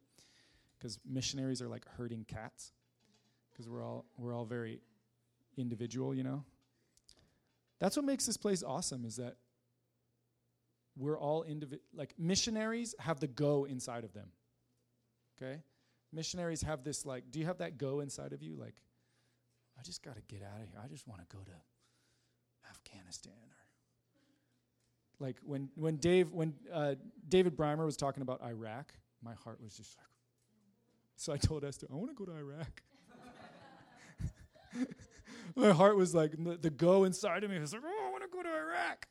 because missionaries are like herding cats because we're all, we're all very individual, you know? That's what makes this place awesome is that we're all individual. Like missionaries have the go inside of them okay? Missionaries have this like, do you have that go inside of you? Like, I just got to get out of here. I just want to go to Afghanistan or like when when Dave when uh, David Breimer was talking about Iraq, my heart was just like. So I told Esther, I want to go to Iraq. my heart was like the, the, go inside of me was like, oh, I want to go to Iraq.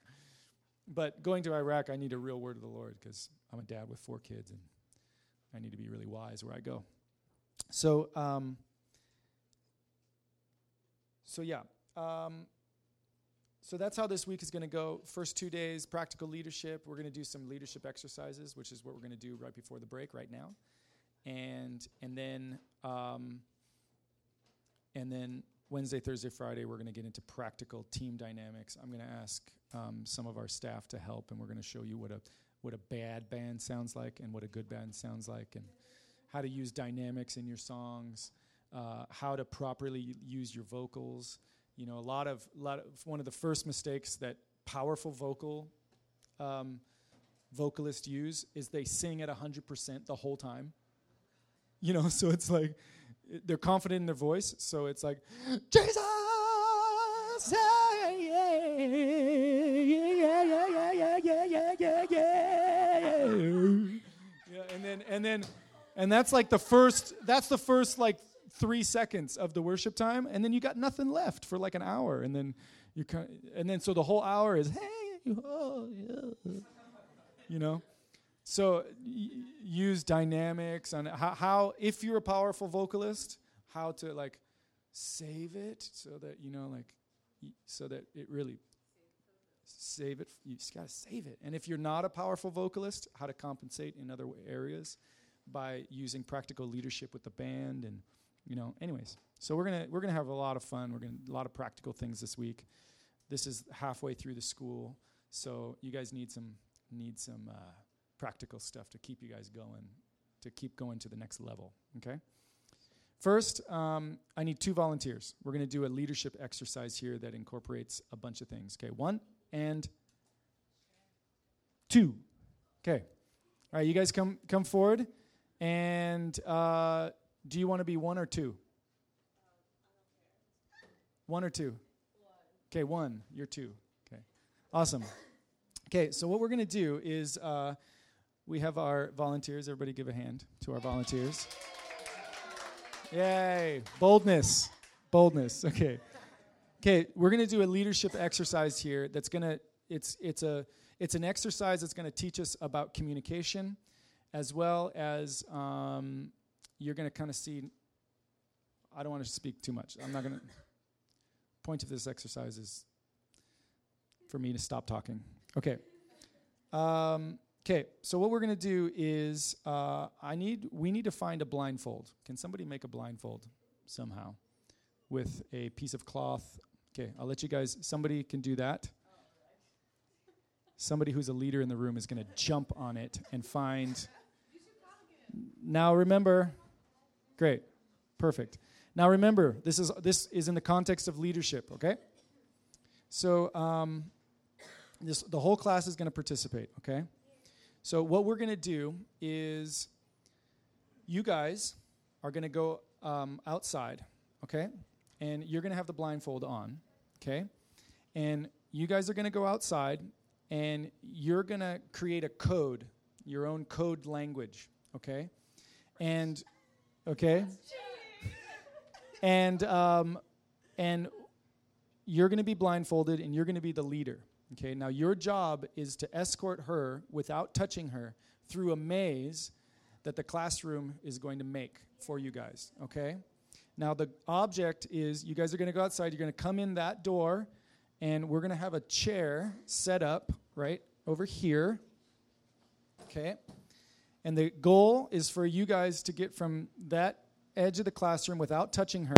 But going to Iraq, I need a real word of the Lord because I'm a dad with four kids and I need to be really wise where I go. So, um, so yeah. Um, so that's how this week is going to go. First two days, practical leadership. We're going to do some leadership exercises, which is what we're going to do right before the break, right now, and and then um, and then Wednesday, Thursday, Friday, we're going to get into practical team dynamics. I'm going to ask um, some of our staff to help, and we're going to show you what a what a bad band sounds like and what a good band sounds like, and how to use dynamics in your songs, uh, how to properly use your vocals. You know, a lot of, lot of one of the first mistakes that powerful vocal um, vocalists use is they sing at 100% the whole time. You know, so it's like they're confident in their voice, so it's like, Jesus, yeah, yeah, yeah, yeah, yeah, yeah, yeah, yeah. Yeah, and then and that's like the first that's the first like three seconds of the worship time, and then you got nothing left for like an hour, and then you kind and then so the whole hour is hey, oh, yeah. you know. So y- use dynamics on how, how if you're a powerful vocalist, how to like save it so that you know like so that it really save it you just got to save it. And if you're not a powerful vocalist how to compensate in other areas by using practical leadership with the band and you know anyways. So we're gonna we're gonna have a lot of fun. We're gonna a lot of practical things this week. This is halfway through the school so you guys need some need some uh, practical stuff to keep you guys going to keep going to the next level okay? First um, i need two volunteers. We're going to do a leadership exercise here that incorporates a bunch of things okay? One and two okay all right you guys come come forward and uh, do you want to be one or two? One or two? Okay, one. You're two. Okay. Awesome. Okay, so what we're going to do is uh, we have our volunteers. Everybody give a hand to our volunteers. Yay. Boldness. Boldness. Okay. Okay, we're going to do a leadership exercise here that's going to it's it's a it's an exercise that's going to teach us about communication as well as um, you're going to kind of see. I don't want to speak too much. I'm not going to. Point of this exercise is for me to stop talking. Okay. Um, okay. So what we're going to do is uh, I need we need to find a blindfold. Can somebody make a blindfold somehow with a piece of cloth? Okay. I'll let you guys. Somebody can do that somebody who's a leader in the room is going to jump on it and find now remember, great, perfect. Now remember, this is this is in the context of leadership, okay? So um, this the whole class is going to participate, okay? So what we're going to do is, you guys are going to go um, outside, okay? And you're going to have the blindfold on, okay? And you guys are going to go outside, and you're going to create a code, your own code language, okay? And okay, and um, and you're going to be blindfolded, and you're going to be the leader. Okay, now your job is to escort her without touching her through a maze that the classroom is going to make for you guys. Okay. Now the object is you guys are going to go outside. You're going to come in that door, and we're going to have a chair set up right over here. Okay. And the goal is for you guys to get from that edge of the classroom without touching her.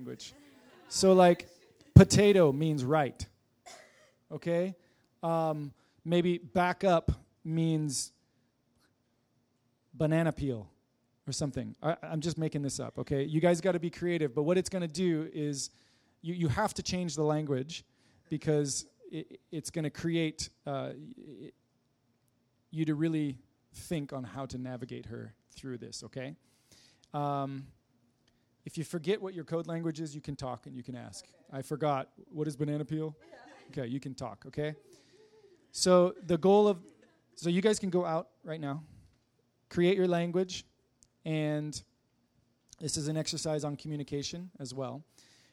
Language. So, like, potato means right. Okay? Um, maybe back up means banana peel or something. I, am just making this up, okay? You guys got to be creative, but what it's going to do is you, you have to change the language because it, it's going to create uh, you to really think on how to navigate her through this, okay? Um, if you forget what your code language is, you can talk and you can ask. I forgot. What is banana peel? Okay, you can talk, okay? So the goal of so you guys can go out right now, create your language, and this is an exercise on communication as well.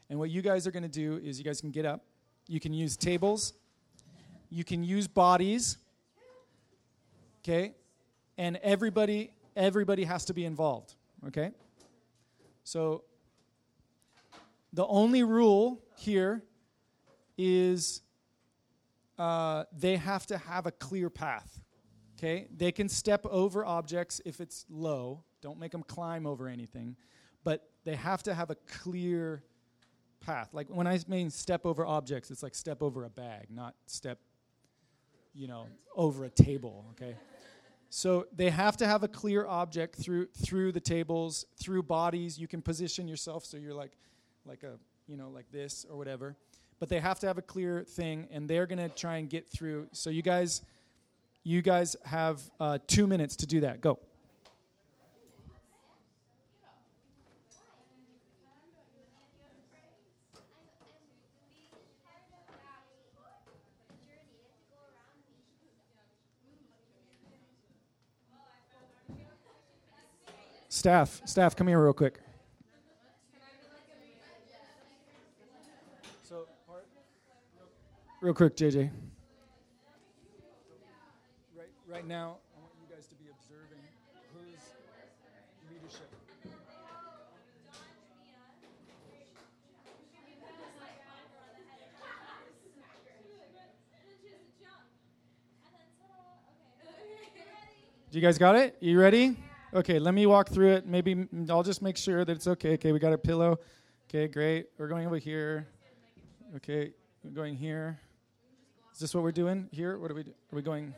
And what you guys are going to do is you guys can get up. You can use tables. You can use bodies. Okay? And everybody everybody has to be involved, okay? So the only rule here is uh, they have to have a clear path. Okay? They can step over objects if it's low. Don't make them climb over anything. But they have to have a clear path. Like when I mean step over objects, it's like step over a bag, not step, you know, over a table, okay? So they have to have a clear object through through the tables, through bodies. You can position yourself so you're like like a, you know, like this or whatever. But they have to have a clear thing and they're to try and get through. So you guys you guys have uh, two minutes to do that. Go. Staff, staff, come here real quick. So, real quick, JJ right now, I want you guys to be observing whose leadership. Do you guys got it? You ready? Okay, let me walk through it. Maybe I'll just make sure that it's okay. Okay, we got a pillow. Okay, great. We're going over here. Okay, we're going here. Is this what we're doing here? What are we? Do? Are we going?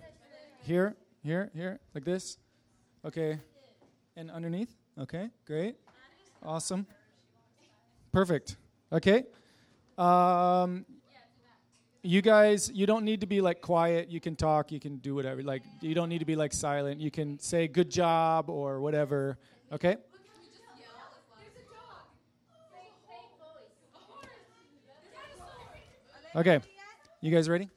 Here, here, here, like this. Okay. And underneath? Okay, great. Awesome. Perfect. Okay. Um, you guys, you don't need to be like quiet. You can talk. You can do whatever. Like, you don't need to be like silent. You can say good job or whatever. Okay? Okay. You guys ready?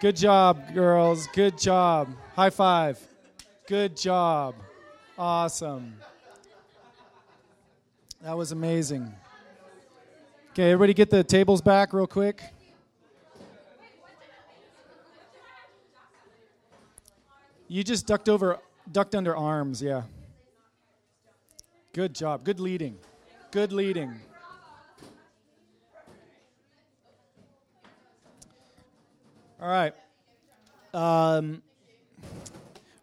Good job, girls. Good job. High five. Good job. Awesome. That was amazing. Okay, everybody get the tables back real quick. You just ducked over ducked under arms, yeah. Good job. Good leading. Good leading. All right. Um,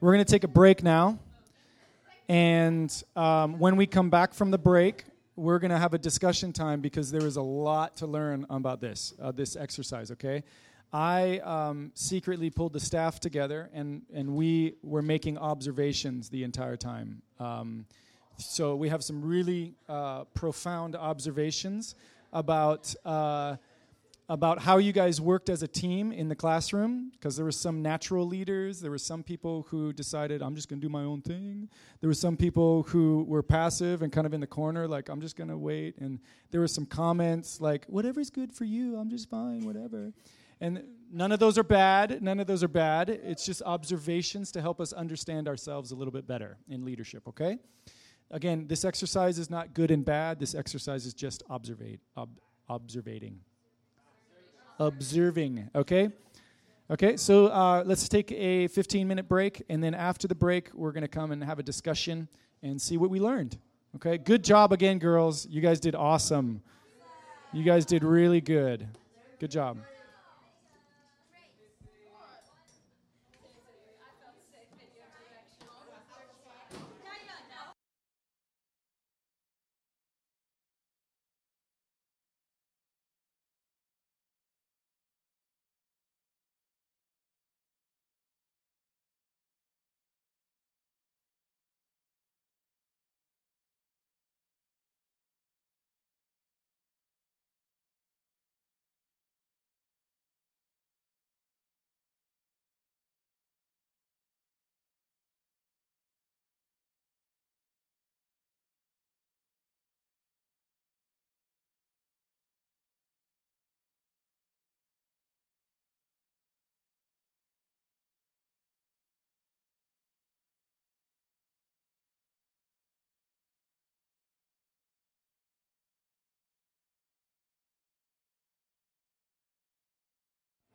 we're going to take a break now. And um, when we come back from the break, we're going to have a discussion time because there is a lot to learn about this, uh, this exercise, okay? I um, secretly pulled the staff together and, and we were making observations the entire time. Um, so we have some really uh, profound observations about. Uh, about how you guys worked as a team in the classroom because there were some natural leaders there were some people who decided i'm just going to do my own thing. There were some people who were passive and kind of in the corner like i'm just going to wait and there were some comments like whatever's good for you i'm just fine whatever. And none of those are bad none of those are bad. It's just observations to help us understand ourselves a little bit better in leadership okay? Again this exercise is not good and bad. This exercise is just observate ob- observating observing. Okay? Okay, so uh, let's take a 15 minute break, and then after the break, we're going to come and have a discussion and see what we learned. Okay, good job again, girls. You guys did awesome. You guys did really good. Good job.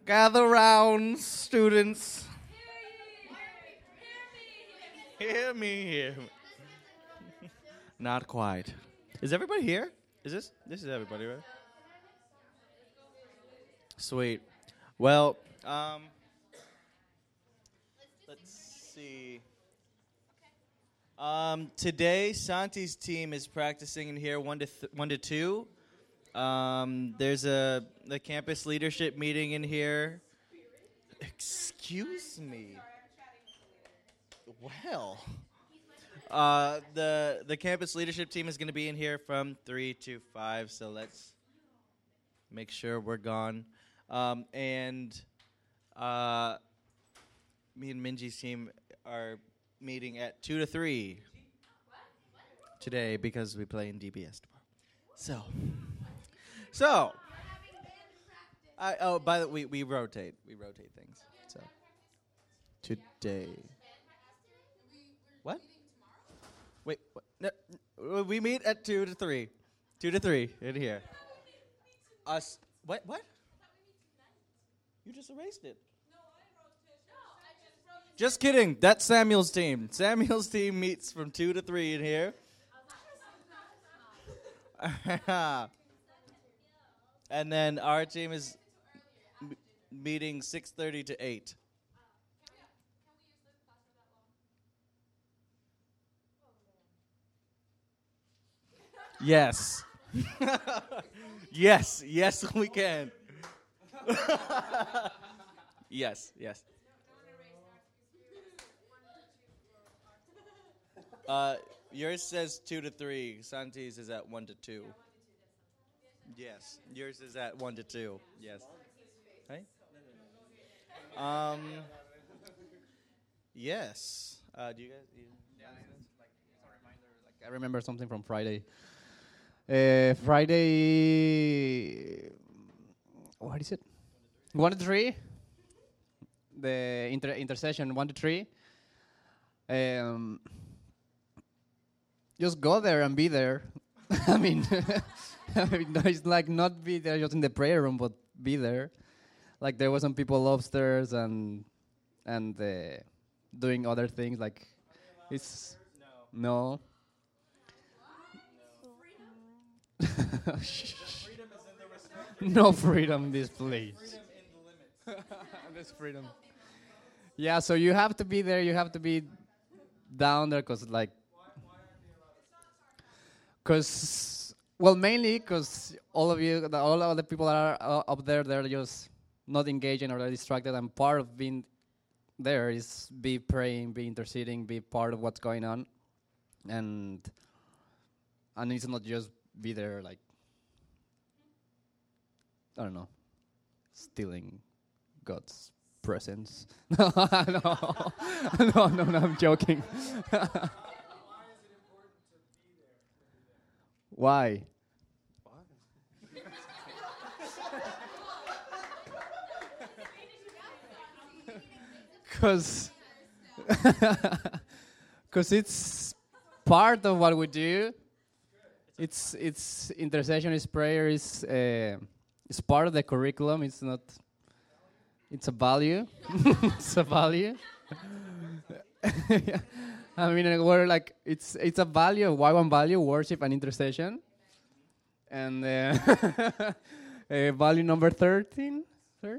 Gather round, students. Hear me, hear me. Not quite. Is everybody here? Is this this is everybody, right? Sweet. Well, um, let's see. Um, today, Santi's team is practicing in here one to th- one to two. Um, there's a the campus leadership meeting in here. Excuse me. Well, uh, the the campus leadership team is going to be in here from three to five. So let's make sure we're gone. Um, and uh, me and Minji's team are meeting at two to three today because we play in DBS tomorrow. So, so. I, oh, by the way, we, we rotate. We rotate things. So today. What? Wait, what? No, we meet at two to three. Two to three in here. Us. What? What? You just erased it. Just kidding. That's Samuel's team. Samuel's team meets from two to three in here. and then our team is m- meeting six thirty to eight. Yes. yes, yes, we can. yes, yes. Uh, yours says two to three. Santi's is at one to two. Yes, yours is at one to two. Yes. Hey. Um. Yes. Uh, do you guys? You, I remember something from Friday. Uh, Friday, what is it? One to three. The inter- intercession one to three. Um, just go there and be there. I mean, I mean, no, it's like not be there just in the prayer room, but be there. Like there was some people upstairs and and uh, doing other things. Like it's no. no freedom in this place. There's freedom. Yeah, so you have to be there. You have to be down there because, like, because well, mainly because all of you, the, all of the people that are uh, up there, they're just not engaging or they're distracted. And part of being there is be praying, be interceding, be part of what's going on, and and it's not just be there like I don't know, stealing God's presence. no, no, no, no, no, I'm joking. Why? Because because it's part of what we do. It's it's intercession is prayer is uh, it's part of the curriculum. It's not. It's a value. it's a value. I mean, we're like it's it's a value. Why one value? Worship and intercession. And uh, uh, value number thirteen, sir.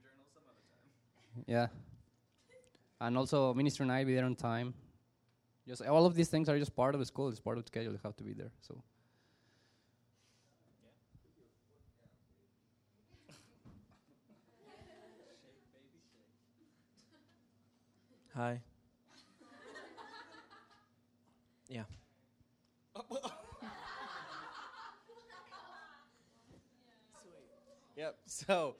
Yeah. And also, minister and I be there on time. Just all of these things are just part of the school. It's part of the schedule. You have to be there. So. Hi. Yeah. Yep. So,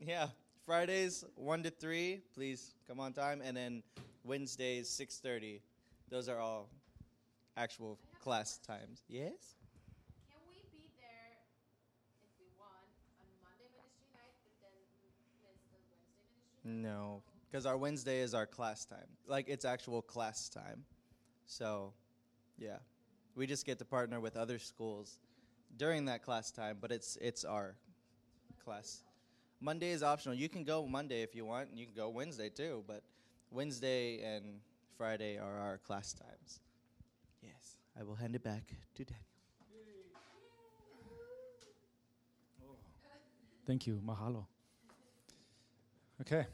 yeah, Fridays one to three. Please come on time, and then Wednesdays six thirty. Those are all actual class times. Yes. Can we be there if we want on Monday ministry night, but then miss the Wednesday ministry night? No, because our Wednesday is our class time. Like it's actual class time. So, yeah, we just get to partner with other schools during that class time, but it's it's our class. Monday is optional. You can go Monday if you want, and you can go Wednesday too. But Wednesday and Friday are our class times. Yes, I will hand it back to Daniel. Thank you. Mahalo. Okay.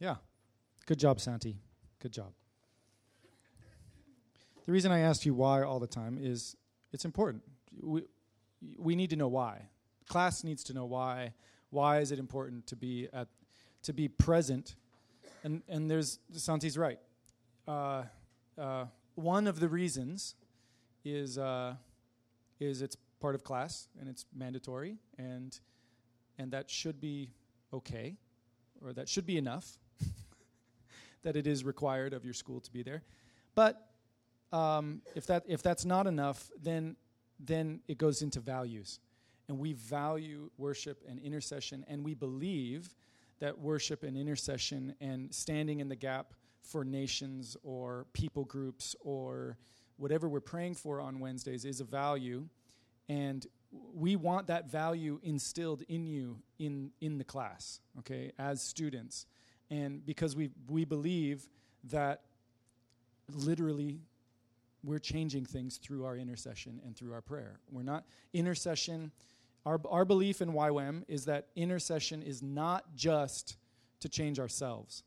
Yeah. Good job, Santi. Good job. The reason I asked you why all the time is it's important. We, we need to know why. Class needs to know why. Why is it important to be at to be present? And and there's Santi's right. Uh, uh, one of the reasons is uh, is it's part of class and it's mandatory and and that should be okay or that should be enough that it is required of your school to be there but um, if that if that's not enough then then it goes into values and we value worship and intercession and we believe that worship and intercession and standing in the gap for nations or people groups or whatever we're praying for on Wednesdays is a value and we want that value instilled in you in in the class okay as students. And because we we believe that literally we're changing things through our intercession and through our prayer. We're not intercession our our belief in YWAM is that intercession is not just to change ourselves.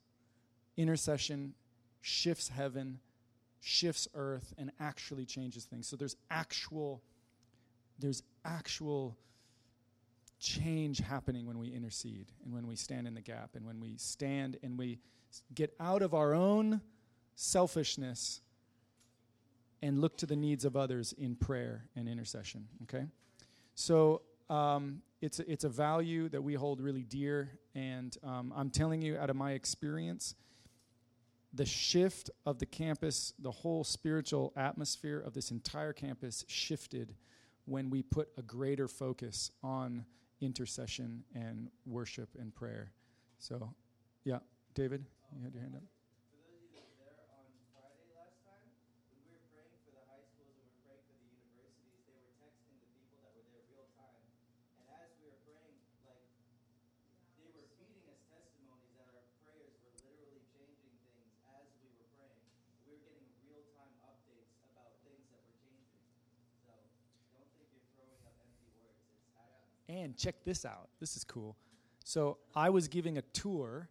Intercession shifts heaven shifts earth and actually changes things. So there's actual there's actual change happening when we intercede and when we stand in the gap and when we stand and we get out of our own selfishness and look to the needs of others in prayer and intercession okay? So um, it's, it's a value that we hold really dear and um, i'm telling you out of my experience the shift of the campus the whole spiritual atmosphere of this entire campus shifted when we put a greater focus on intercession and worship and prayer. So, yeah, David, you had your hand up. For those of you that were there on Friday last time, when we were praying for the high schools and we were praying for the universities, they were texting the people that were there real time. And as we were praying, like they were feeding us testimonies that our prayers were literally changing things as we were praying. We were getting real time updates about things that were changing. So don't think you're throwing up empty words. It's happening. And check this out. This is cool. So I was giving a tour.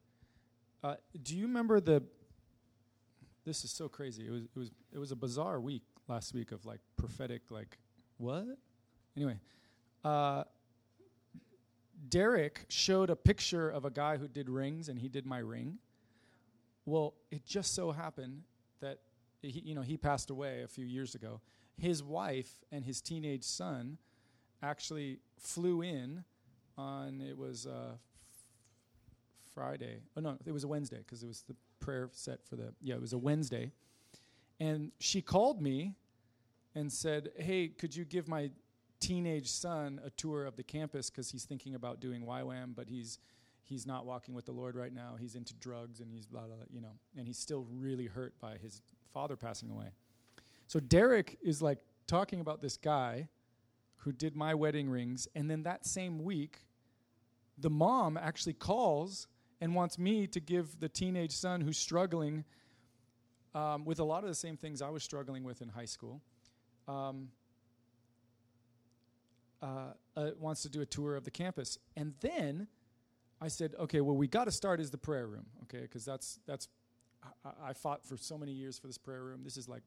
Uh, do you remember the? This is so crazy. It was it was it was a bizarre week last week of like prophetic like what? Anyway, uh, Derek showed a picture of a guy who did rings, and he did my ring. Well, it just so happened that he, you know he passed away a few years ago. His wife and his teenage son actually flew in on it was uh, Friday. Oh no, it was a Wednesday because it was the prayer set for the yeah it was a Wednesday, and she called me and said, "Hey, could you give my teenage son a tour of the campus because he's thinking about doing YWAM, but he's he's not walking with the Lord right now. He's into drugs and he's blah blah, blah you know, and he's still really hurt by his father passing away." So Derek is like talking about this guy who did my wedding rings, and then that same week, the mom actually calls and wants me to give the teenage son who's struggling um, with a lot of the same things I was struggling with in high school. Um, uh, uh, wants to do a tour of the campus, and then I said, "Okay, well, we got to start as the prayer room, okay? Because that's that's I, I fought for so many years for this prayer room. This is like,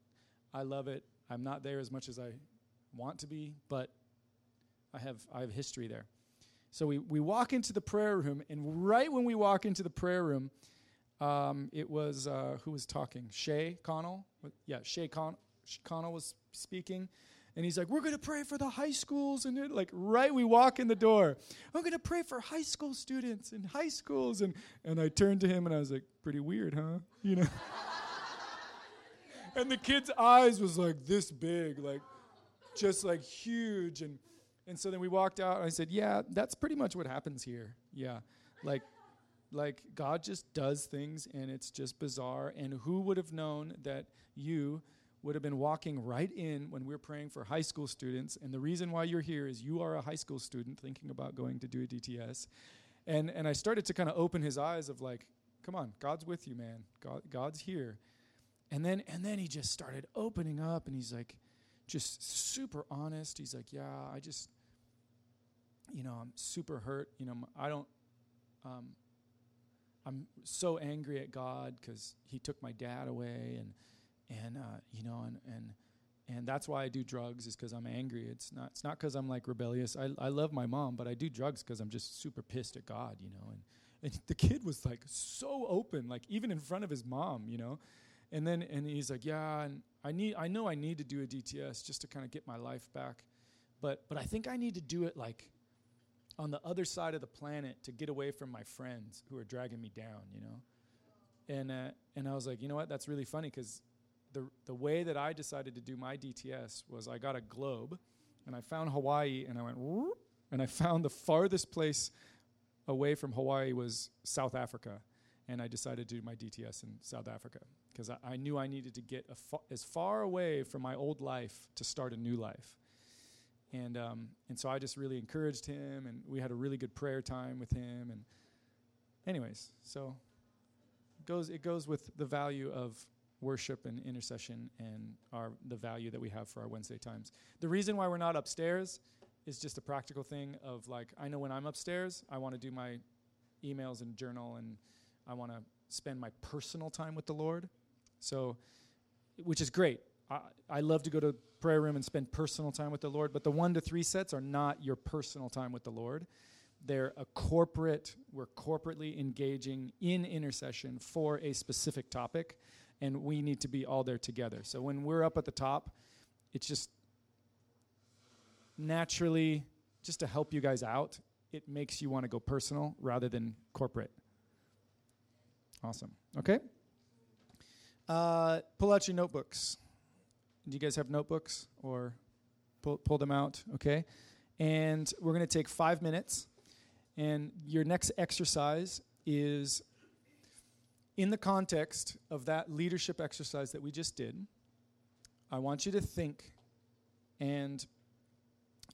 I love it. I'm not there as much as I want to be, but I have I have history there. So we we walk into the prayer room, and right when we walk into the prayer room, um, it was uh, who was talking? Shay Connell. Yeah, Shay Con- Connell was speaking. And he's like, "We're going to pray for the high schools." And like right, we walk in the door. I'm going to pray for high school students and high schools. And and I turned to him and I was like, "Pretty weird, huh?" You know. and the kid's eyes was like this big, like just like huge. And and so then we walked out. And I said, "Yeah, that's pretty much what happens here. Yeah, like like God just does things and it's just bizarre. And who would have known that you would have been walking right in when we're praying for high school students? And the reason why you're here is you are a high school student thinking about going to do a DTS. And and I started to kind of open his eyes of like, come on, God's with you, man. God God's here. And then and then he just started opening up and he's like just super honest. He's like, "Yeah, I just you know, I'm super hurt. You know, I don't um, I'm so angry at God because He took my dad away, and and uh, you know, and and and that's why I do drugs is because I'm angry. It's not it's not because I'm like rebellious. I I love my mom, but I do drugs because I'm just super pissed at God, you know. And and the kid was like so open, like even in front of his mom, you know. And then and he's like, yeah, and I need I know I need to do a DTS just to kind of get my life back, but but I think I need to do it like on the other side of the planet to get away from my friends who are dragging me down, you know. And uh, and I was like, you know what? That's really funny because the the way that I decided to do my DTS was I got a globe, and I found Hawaii, and I went, "Whoop," and I found the farthest place away from Hawaii was South Africa, and I decided to do my DTS in South Africa because I, I knew I needed to get fa- as far away from my old life to start a new life and um, and so I just really encouraged him, and we had a really good prayer time with him. And anyways, so it goes it goes with the value of worship and intercession, and our the value that we have for our Wednesday times. The reason why we're not upstairs is just a practical thing of like I know when I'm upstairs, I want to do my emails and journal, and I want to spend my personal time with the Lord. So, which is great. I, I love to go to prayer room and spend personal time with the Lord, but the one to three sets are not your personal time with the Lord. They're a corporate, we're corporately engaging in intercession for a specific topic, and we need to be all there together. So when we're up at the top, it's just naturally, just to help you guys out, it makes you want to go personal rather than corporate. Awesome. Okay? Uh, pull out your notebooks. Do you guys have notebooks or pull, pull them out? Okay. And we're going to take five minutes. And your next exercise is in the context of that leadership exercise that we just did. I want you to think, and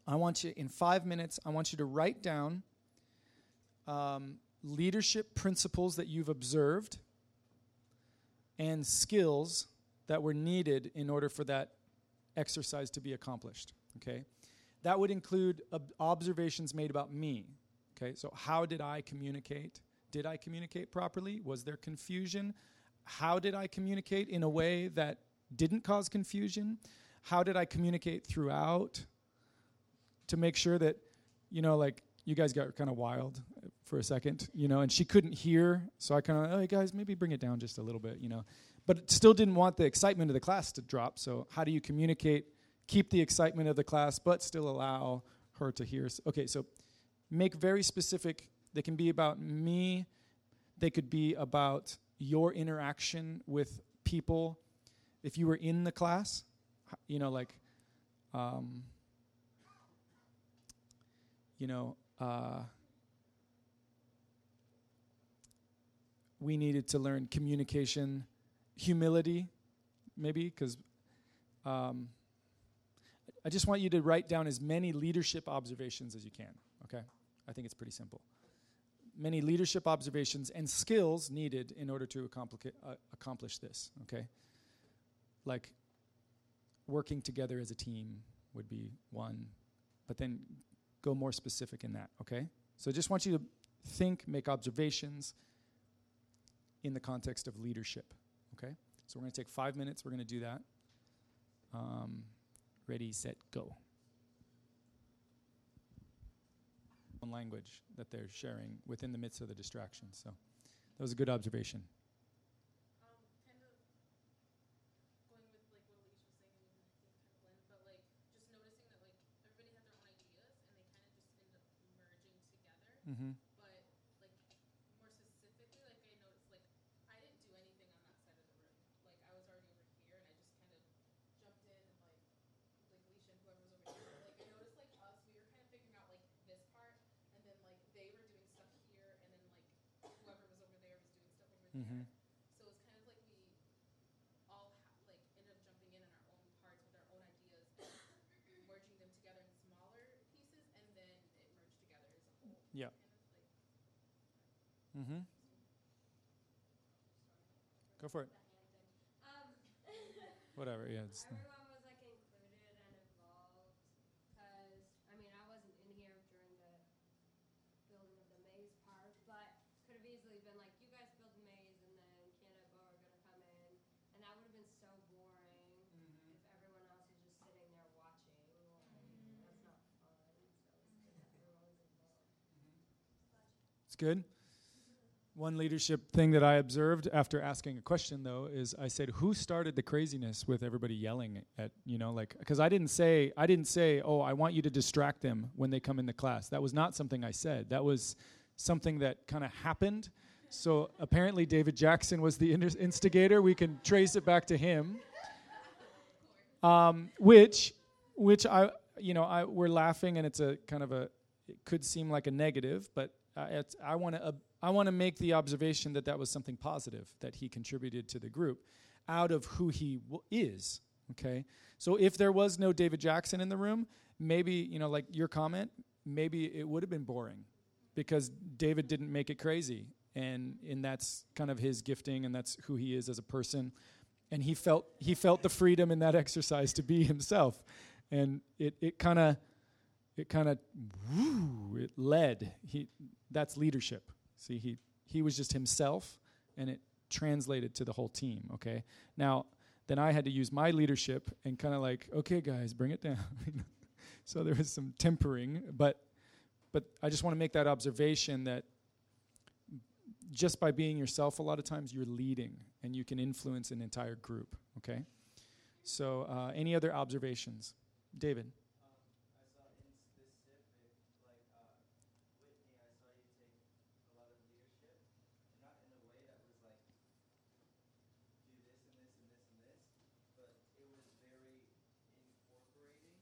I want you, in five minutes, I want you to write down um, leadership principles that you've observed and skills that were needed in order for that exercise to be accomplished. Okay? That would include ob- observations made about me. Okay? So, how did I communicate? Did I communicate properly? Was there confusion? How did I communicate in a way that didn't cause confusion? How did I communicate throughout to make sure that, you know, like you guys got kind of wild for a second, you know, and she couldn't hear. So I kind of, hey guys, maybe bring it down just a little bit, you know. But still didn't want the excitement of the class to drop. So how do you communicate, keep the excitement of the class, but still allow her to hear? Okay, so make very specific. They can be about me. They could be about your interaction with people. If you were in the class, you know, like, um, you know, uh, we needed to learn communication, humility, maybe, because um, I just want you to write down as many leadership observations as you can, okay? I think it's pretty simple. many leadership observations and skills needed in order to accomplica- uh, accomplish this. Okay, like working together as a team would be one, but then go more specific in that. Okay, so I just want you to think, make observations in the context of leadership. Okay, so we're going to take five minutes. We're going to do that. Um, ready, set, go. One Language that they're sharing within the midst of the distraction. So that was a good observation. Um, kind of going with like what Elise was saying, and I think kind of blend, but like just noticing that like everybody had their own ideas and they kind of just end up merging together. Mm-hmm. But like more specifically, like I noticed, like I didn't do anything on that side of the room. Like I was already over here, and I just kind of jumped in and like like Alicia and whoever was over here. Like I noticed, like us, we were kind of figuring out like this part, and then like they were doing stuff here, and then like whoever was over there was doing Mhm. So it's kind of like we all ha- like ended up jumping in on our own parts with our own ideas and merging them together in smaller pieces, and then it merged together as a whole. Yeah. Kind of like Mm-hmm. Go for it. Um, Whatever. Yeah. Good. One leadership thing that I observed after asking a question, though, is I said, "Who started the craziness with everybody yelling at you know like?" Because I didn't say I didn't say, "Oh, I want you to distract them when they come into class." That was not something I said. That was something that kind of happened. So apparently, David Jackson was the instigator. We can trace it back to him. Um, which, which I, you know, I we're laughing, and it's a kind of a, it could seem like a negative, but uh, I want to, uh, I want to make the observation that that was something positive that he contributed to the group, out of who he w- is. Okay, so if there was no David Jackson in the room, maybe you know, like your comment, maybe it would have been boring, because David didn't make it crazy, and and that's kind of his gifting, and that's who he is as a person. And he felt he felt the freedom in that exercise to be himself. And it it kind of it kind of it led. He that's leadership. See he he was just himself and it translated to the whole team okay? Now then i had to use my leadership and kind of like okay guys bring it down. So there was some tempering but but i just want to make that observation that just by being yourself a lot of times you're leading and you can influence an entire group okay? So uh, any other observations? David I saw in specific, like uh, Whitney, I saw you take a lot of leadership, not in a way that was like do this and this and this and this, but it was very incorporating,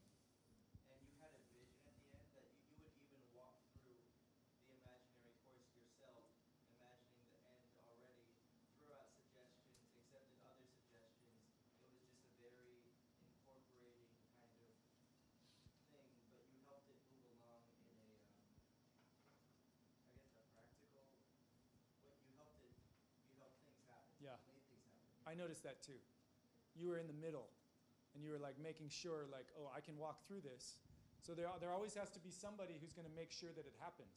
and you had a vision at the end that you, you would even walk through the imaginary course yourself, imagining the end already, throw out suggestions, accepted other suggestions. It was just a very incorporating kind of thing, but you helped it move along in a, um, I guess, a practical. What you helped it, you helped things happen. Yeah. You made things happen. i noticed that too. You were in the middle and you were like making sure like oh i can walk through this. So there, there always has to be somebody who's going to make sure that it happens.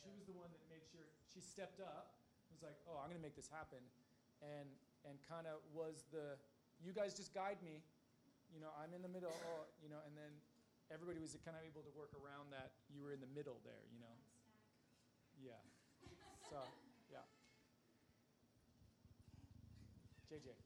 She was the one that made sure she stepped up was like oh i'm going to make this happen. And and kind of was the you guys just guide me. You know i'm in the middle oh, you know and then everybody was kind of able to work around that you were in the middle there you know? Yeah. So yeah. Jj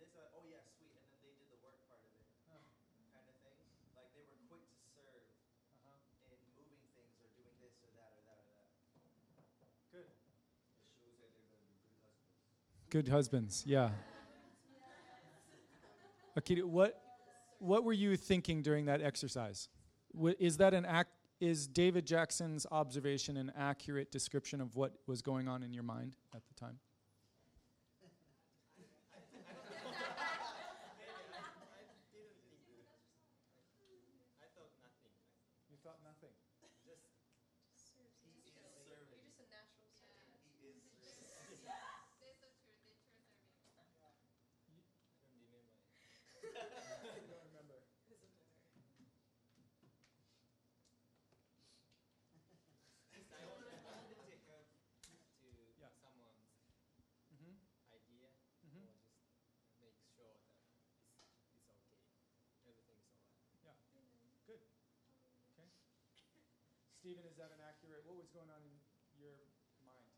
this. Like, oh yeah, sweet, and then they did the work part of it, kind of thing. Like they were quick to serve uh-huh. in moving things or doing this or that or that or that. Good. It shows that they're going to be good husbands. Good husbands, yeah. Akita, what what were you thinking during that exercise? Is that an act? Is David Jackson's observation an accurate description of what was going on in your mind at the time? I thought nothing. You thought nothing. You're just a natural servant. He is serving. There's the truth. They true serving. I don't remember. I don't remember. Just I wanted, I wanted to take up to Yeah. someone's Mm-hmm. idea Mhm. or just make sure that it's, it's okay. Everything's alright. Good. Okay. Stephen, is that an accurate? What was going on in your mind?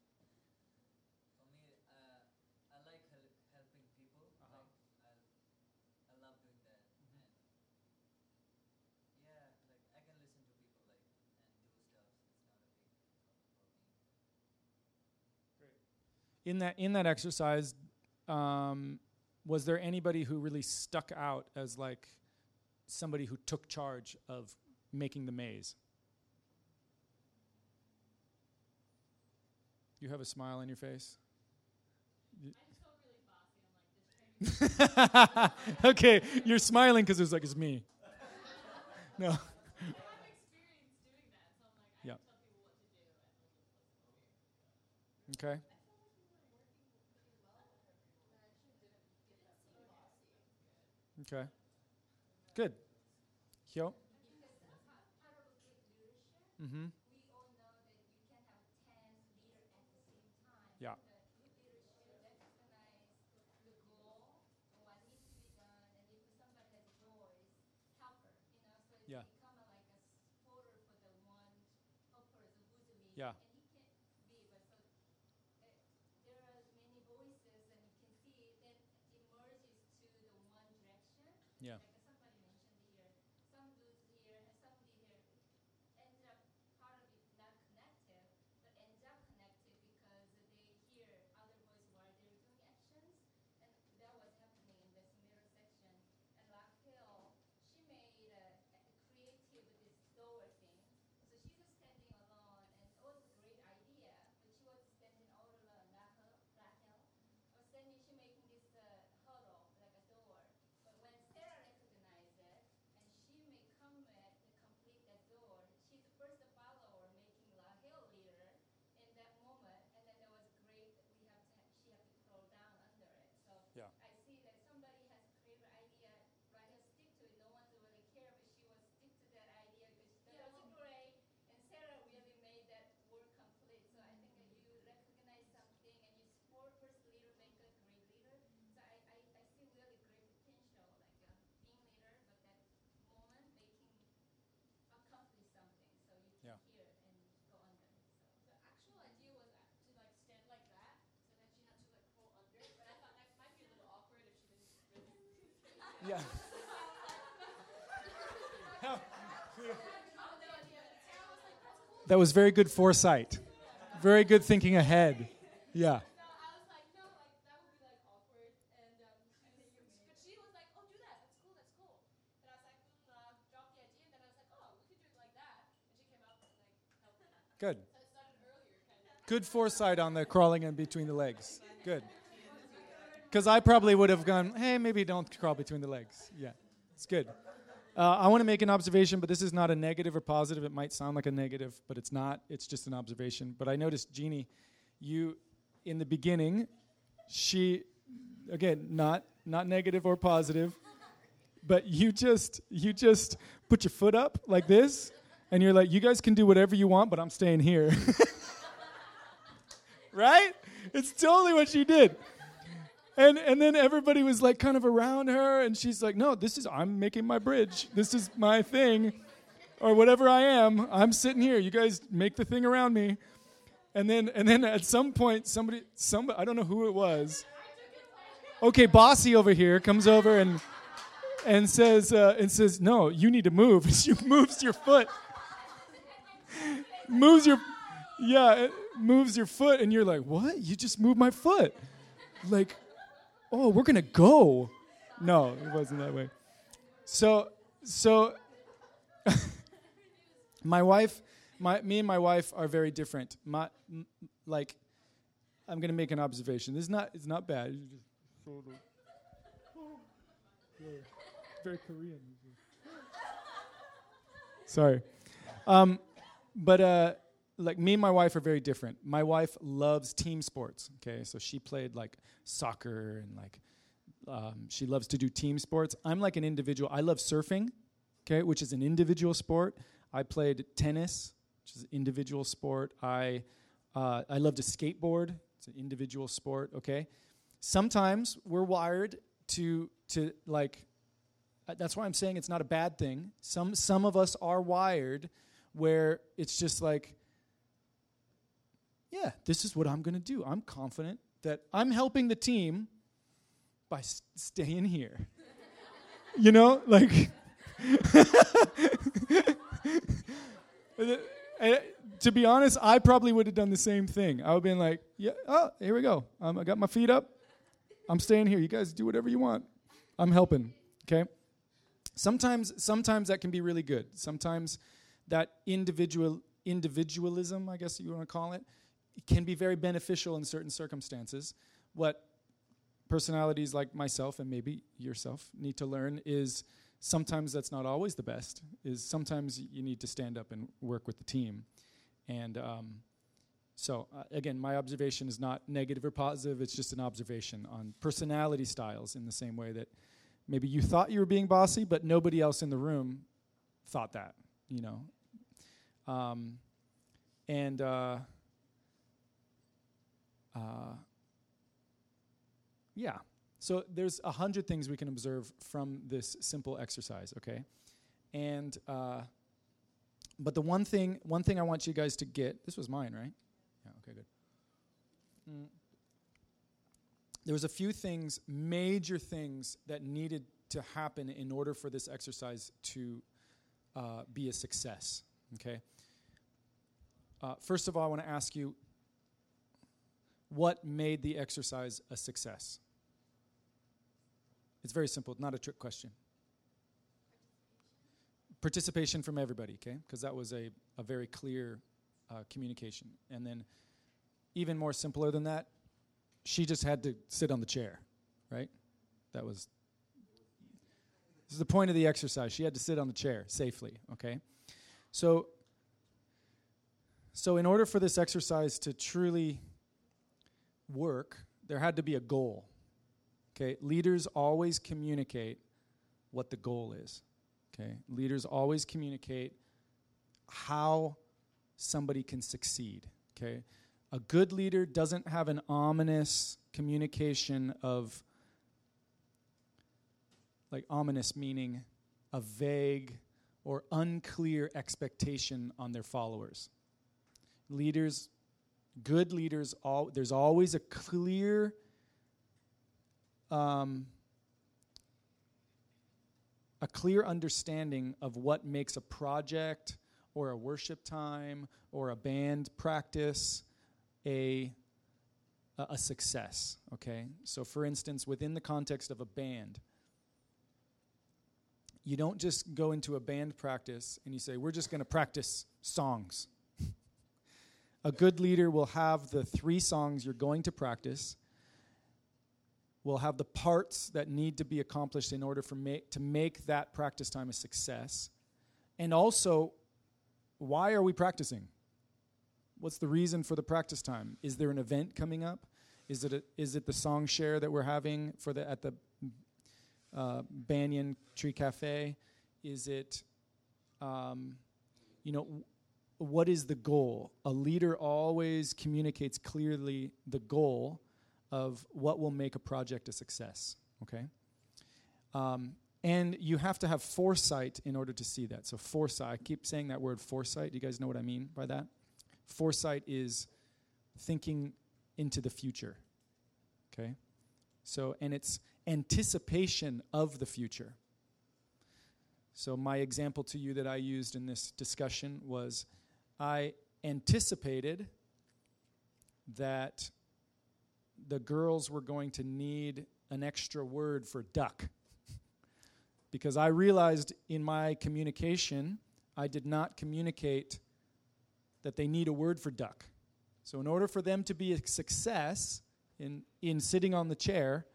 For me, uh, I like hel- helping people. Uh-huh. Like I, I love doing that. Mhm. And yeah, like I can listen to people like and do stuff. It's not a big problem for me. In that in that exercise, um, was there anybody who really stuck out as like somebody who took charge of making the maze? You have a smile on your face. I just felt really bossy. I'm like, okay, you're smiling because it's like it's me. No. I have experience doing that, so I'm like, I Yeah. can tell people what to do. And like, it's possible. Okay. I felt like we were working pretty well with her. I actually didn't get that from bossy. Okay. Good. Hyo. Because part, part of a good leadership, Mm-hmm. we all know that you can have 10 leaders at the same time. Yeah. The good leadership recognize the goal, what needs to be done, and if somebody has a voice, help her, you know, so it's Yeah. become a, like a supporter for the one helper who's leading. Yeah. And he can be, but so uh, there are many voices, and you can see that it merges to the one direction. Yeah. Like somebody mentioned here, some dudes here and somebody here end up part of it not connected, but ends up connected because they hear other voice while they're doing actions, and that was happening in this middle section. And Raquel, she made a, a creative this door thing, so she was standing alone, and it was a great idea, but she was standing all alone. Raquel, Raquel was standing, she making this uh, hurdle like a door. But when Sarah recognized it, and she may come at to complete that door, she's the first follower making Rahel leader in that moment, and then there was great. We have to, she had to throw down under it. So Yeah. I see that somebody has a creative idea, Rahel stick to it. No one really care, but she was stick to that idea because that was great, and Sarah really made that work complete. So I think that you recognize something and you support first leader, make a great leader. So I, I, I see really great potential, like uh, being leader, but that moment making accomplish something, so you can Yeah. hear and go under. So The actual idea was a- to like stand like that, so then she had to like pull under. But I thought that might be a little awkward if she didn't really. Yeah. That was very good foresight. Very good thinking ahead. Yeah. No, I was like, no, like that would be like awkward. And um, she was, but she was like, oh, do that. That's cool. That's cool. And I was like, mm, uh, dropped the idea. And then I was like, oh, we could do that. was very good foresight. Very. Good. thinking ahead. Yeah. of. Good foresight on the crawling in between the legs. Good. Because I probably would have gone, hey, maybe don't crawl between the legs. Yeah, it's good. Uh, I want to make an observation, but this is not a negative or positive. It might sound like a negative, but it's not. It's just an observation. But I noticed, Jeannie, you, in the beginning, she, again, not not negative or positive, but you just you just put your foot up like this, and you're like, you guys can do whatever you want, but I'm staying here. right? It's totally what she did. And and then everybody was like kind of around her, and she's like, "No, this is I'm making my bridge. This is my thing, or whatever I am. I'm sitting here. You guys make the thing around me." And then and then at some point, somebody somebody I don't know who it was. okay, bossy over here comes over and and says uh, and says, "No, you need to move." She moves your foot, moves your, yeah, moves your foot, and you're like, "What? You just moved my foot?" Like, oh, we're gonna go. No, it wasn't that way. So, so, my wife, my me and my wife are very different. My, m- like, I'm gonna make an observation. This is not. It's not bad. Very Korean. Sorry. Um, but uh, like me and my wife are very different. My wife loves team sports. Okay, so she played like soccer and like um, she loves to do team sports. I'm like an individual. I love surfing. Okay, which is an individual sport. I played tennis, which is an individual sport. I uh, I love to skateboard. It's an individual sport. Okay, sometimes we're wired to to like uh, that's why I'm saying it's not a bad thing. Some some of us are wired where it's just like yeah, this is what I'm going to do. I'm confident that I'm helping the team by s- staying here. you know, like to be honest, I probably would have done the same thing. I would have been like, yeah, oh, here we go. Um, I got my feet up. I'm staying here. You guys do whatever you want. I'm helping. Okay. Sometimes, sometimes that can be really good. Sometimes that individual individualism, I guess you want to call it, can be very beneficial in certain circumstances. What personalities like myself and maybe yourself need to learn is sometimes that's not always the best. Is sometimes you need to stand up and work with the team, and um, so uh, again, my observation is not negative or positive. It's just an observation on personality styles. In the same way that maybe you thought you were being bossy, but nobody else in the room thought that. You know, um, and. Uh, uh, yeah. So there's a hundred things we can observe from this simple exercise, okay? And uh, but the one thing, one thing I want you guys to get. This was mine, right? Yeah. Okay. Good. Mm. There was a few things, major things that needed to happen in order for this exercise to uh, be a success. Okay. Uh, first of all, I want to ask you what made the exercise a success? It's very simple, not a trick question. Participation from everybody, okay? Because that was a, a very clear uh, communication. And then, even more simpler than that, she just had to sit on the chair, right? That was. This is the point of the exercise. She had to sit on the chair safely, okay? So, so in order for this exercise to truly work, there had to be a goal. Okay, leaders always communicate what the goal is. Okay, leaders always communicate how somebody can succeed. Okay, a good leader doesn't have an ominous communication of, like, ominous meaning a vague or unclear expectation on their followers. Leaders good leaders all there's always a clear um, a clear understanding of what makes a project or a worship time or a band practice a a, success okay? So for instance within the context of a band you don't just go into a band practice and you say we're just going to practice songs a good leader will have the three songs you're going to practice, will have the parts that need to be accomplished in order for ma- to make that practice time a success. And also, why are we practicing? What's the reason for the practice time? Is there an event coming up? Is it, a, is it the song share that we're having for the, at the uh, Banyan Tree Cafe? Is it, um, you know, what is the goal? A leader always communicates clearly the goal of what will make a project a success. Okay? Um, and you have to have foresight in order to see that. So, foresight, I keep saying that word foresight. Do you guys know what I mean by that? Foresight is thinking into the future. Okay? So, and it's anticipation of the future. So, my example to you that I used in this discussion was I anticipated that the girls were going to need an extra word for duck. because I realized in my communication, I did not communicate that they need a word for duck. So, in order for them to be a success in, in sitting on the chair,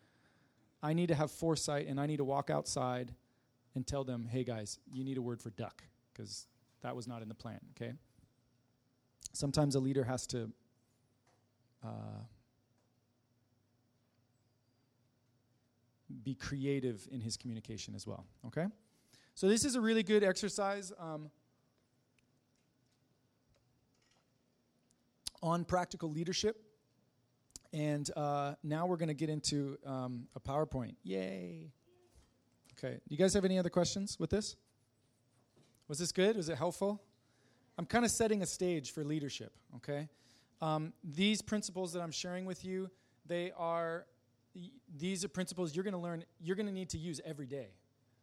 I need to have foresight and I need to walk outside and tell them, hey guys, you need a word for duck, because that was not in the plan, okay? Sometimes a leader has to uh, be creative in his communication as well, okay? So, this is a really good exercise um, on practical leadership. And uh, now we're going to get into um, a PowerPoint. Yay! Okay. You guys have any other questions with this? Was this good? Was it helpful? I'm kind of setting a stage for leadership, okay? Um, these principles that I'm sharing with you, they are, these are principles you're going to learn, you're going to need to use every day.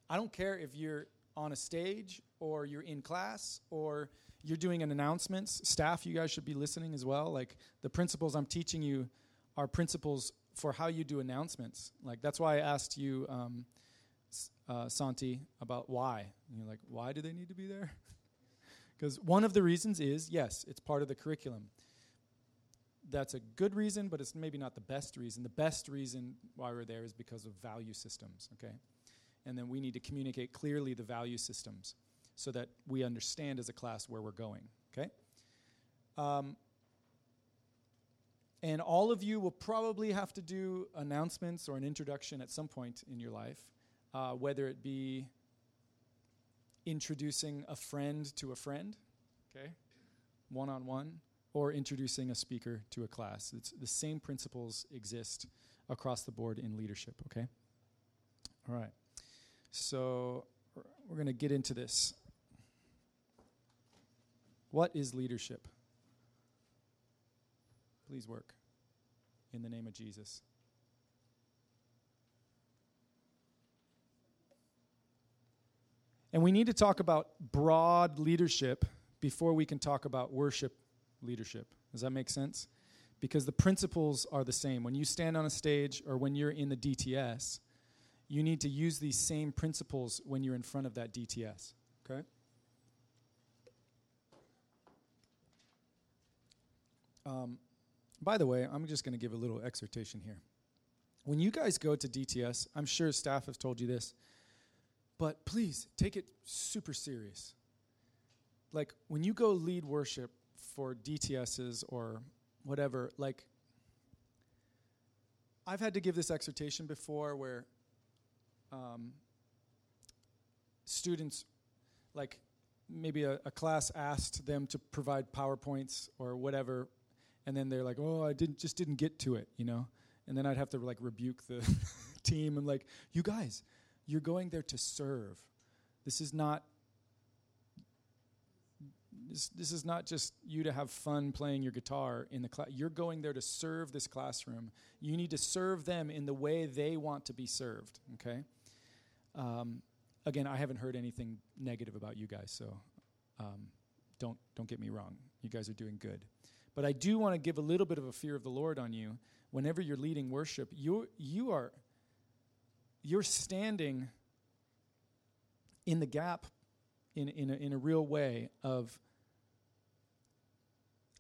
I don't care if you're on a stage or you're in class or you're doing an announcements. Staff, you guys should be listening as well. Like the principles I'm teaching you are principles for how you do announcements. Like that's why I asked you, um, uh, Santi, about why. And you're like, why do they need to be there? Because one of the reasons is yes, it's part of the curriculum. That's a good reason, but it's maybe not the best reason. The best reason why we're there is because of value systems, okay? And then we need to communicate clearly the value systems so that we understand as a class where we're going, okay? Um, and all of you will probably have to do announcements or an introduction at some point in your life, uh, whether it be introducing a friend to a friend, okay, one on one, or introducing a speaker to a class. It's the same principles exist across the board in leadership, okay? All right. So we're going to get into this. What is leadership? Please work in the name of Jesus. And we need to talk about broad leadership before we can talk about worship leadership. Does that make sense? Because the principles are the same. When you stand on a stage or when you're in the DTS, you need to use these same principles when you're in front of that DTS. Okay? Um, by the way, I'm just going to give a little exhortation here. When you guys go to DTS, I'm sure staff have told you this, but please take it super serious. Like when you go lead worship for DTSs or whatever, like I've had to give this exhortation before where um, students, like maybe a, a class asked them to provide PowerPoints or whatever and then they're like, "Oh, I didn't just didn't get to it," you know. And then I'd have to like rebuke the team and like, "You guys, you're going there to serve. This is not this, this is not just you to have fun playing your guitar in the class. You're going there to serve this classroom. You need to serve them in the way they want to be served. Okay. Um, again, I haven't heard anything negative about you guys, so um, don't don't get me wrong. You guys are doing good. But I do want to give a little bit of a fear of the Lord on you. Whenever you're leading worship, you you are you're standing in the gap in, in, a, in a real way of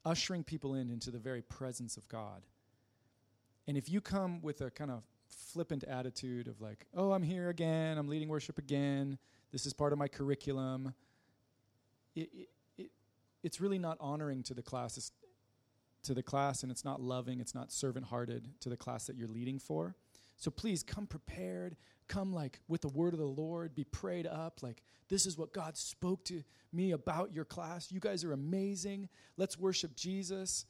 ushering people in into the very presence of God. And if you come with a kind of flippant attitude of like, oh, I'm here again, I'm leading worship again, this is part of my curriculum, it, it, it it's really not honoring to the class. To the class and it's not loving, it's not servant hearted to the class that you're leading for. So please come prepared, come like with the word of the Lord, be prayed up. Like, this is what God spoke to me about your class. You guys are amazing. Let's worship Jesus.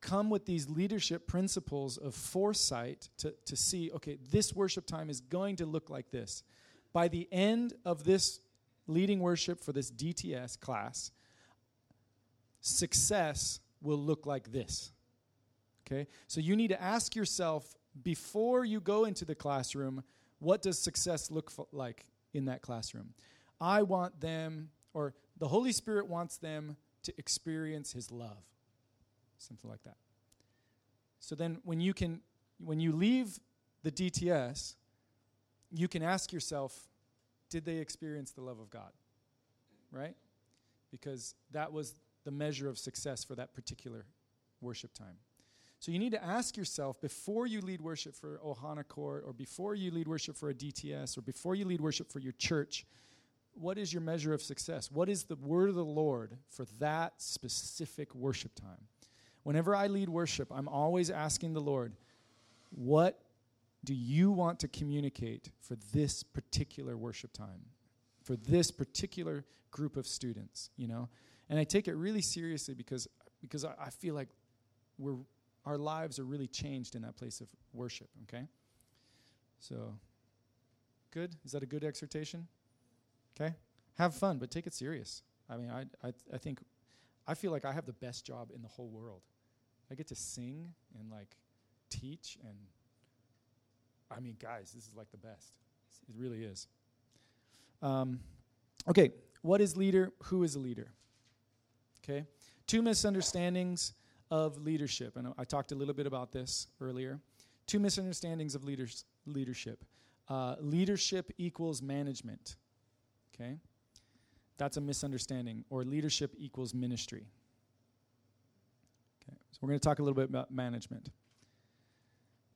Come with these leadership principles of foresight to, to see, okay, this worship time is going to look like this. By the end of this leading worship for this DTS class, success will look like this. Okay? So you need to ask yourself before you go into the classroom, what does success look like in that classroom? I want them, or the Holy Spirit wants them to experience His love, something like that. So then, when you can, when you leave the DTS, you can ask yourself, did they experience the love of God? Right? Because that was the measure of success for that particular worship time. So you need to ask yourself before you lead worship for Ohana Court or before you lead worship for a DTS or before you lead worship for your church, what is your measure of success? What is the word of the Lord for that specific worship time? Whenever I lead worship, I'm always asking the Lord, what do you want to communicate for this particular worship time? For this particular group of students, you know? And I take it really seriously because because I, I feel like we're our lives are really changed in that place of worship, okay? So good? Is that a good exhortation? Okay? Have fun, but take it serious. I mean, I, I, I think, I feel like I have the best job in the whole world. I get to sing and like teach, and I mean, guys, this is like the best. It really is. Um, okay, what is leader? Who is a leader? Okay, two misunderstandings of leadership, and I talked a little bit about this earlier. Two misunderstandings of leaders, leadership. Uh, leadership equals management. Okay? That's a misunderstanding. Or leadership equals ministry. Okay, so we're going to talk a little bit about management.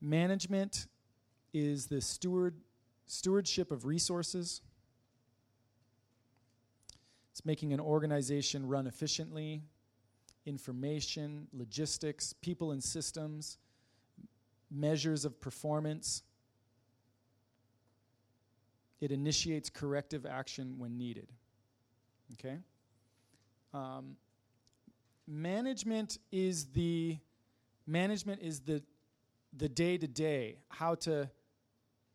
Management is the steward stewardship of resources. It's making an organization run efficiently, information, logistics, people and systems, measures of performance. It initiates corrective action when needed. Okay? Um, management is the management is the the day to day how to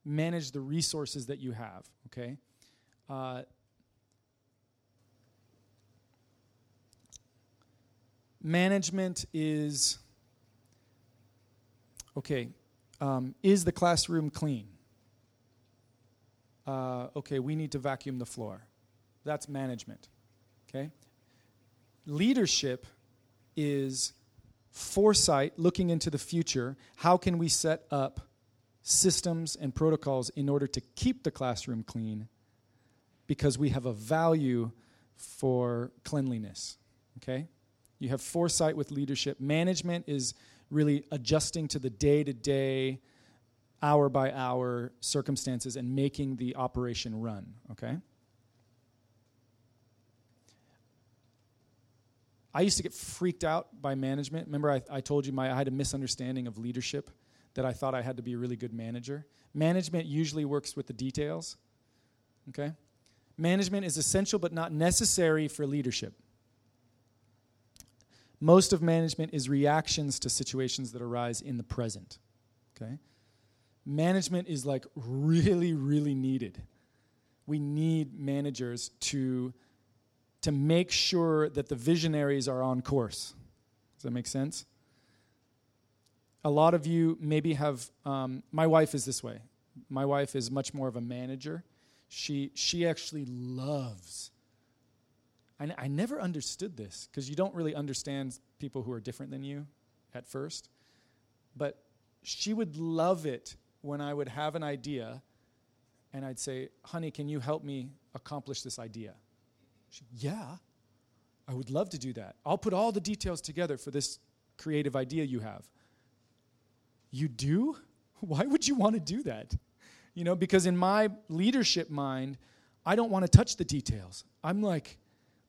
manage the resources that you have. Okay. Uh, management is okay. Um, is the classroom clean? Uh, okay, we need to vacuum the floor. That's management. Okay? Leadership is foresight, looking into the future. How can we set up systems and protocols in order to keep the classroom clean? Because we have a value for cleanliness. Okay? You have foresight with leadership. Management is really adjusting to the day to day hour by hour circumstances and making the operation run, okay? I used to get freaked out by management. Remember, I, I told you my, I had a misunderstanding of leadership that I thought I had to be a really good manager. Management usually works with the details, okay? Management is essential but not necessary for leadership. Most of management is reactions to situations that arise in the present, okay? management is like really really needed. We need managers to to make sure that the visionaries are on course. Does that make sense? A lot of you maybe have um, my wife is this way. My wife is much more of a manager. She she actually loves I, I never understood this because you don't really understand people who are different than you at first but she would love it when I would have an idea and I'd say, honey, can you help me accomplish this idea? She'd, yeah, I would love to do that. I'll put all the details together for this creative idea you have. You do? Why would you want to do that? You know, because in my leadership mind, I don't want to touch the details. I'm like,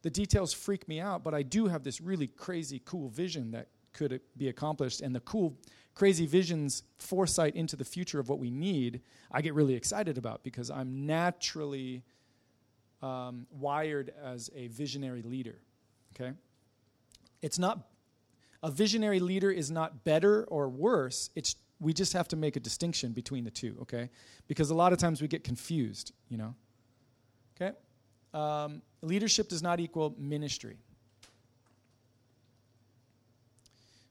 the details freak me out, but I do have this really crazy, cool vision that could be accomplished. And the cool crazy visions, foresight into the future of what we need, I get really excited about because I'm naturally um, wired as a visionary leader. Okay? It's not, a visionary leader is not better or worse. It's, we just have to make a distinction between the two, okay? Because a lot of times we get confused, you know? Okay? Um, leadership does not equal ministry.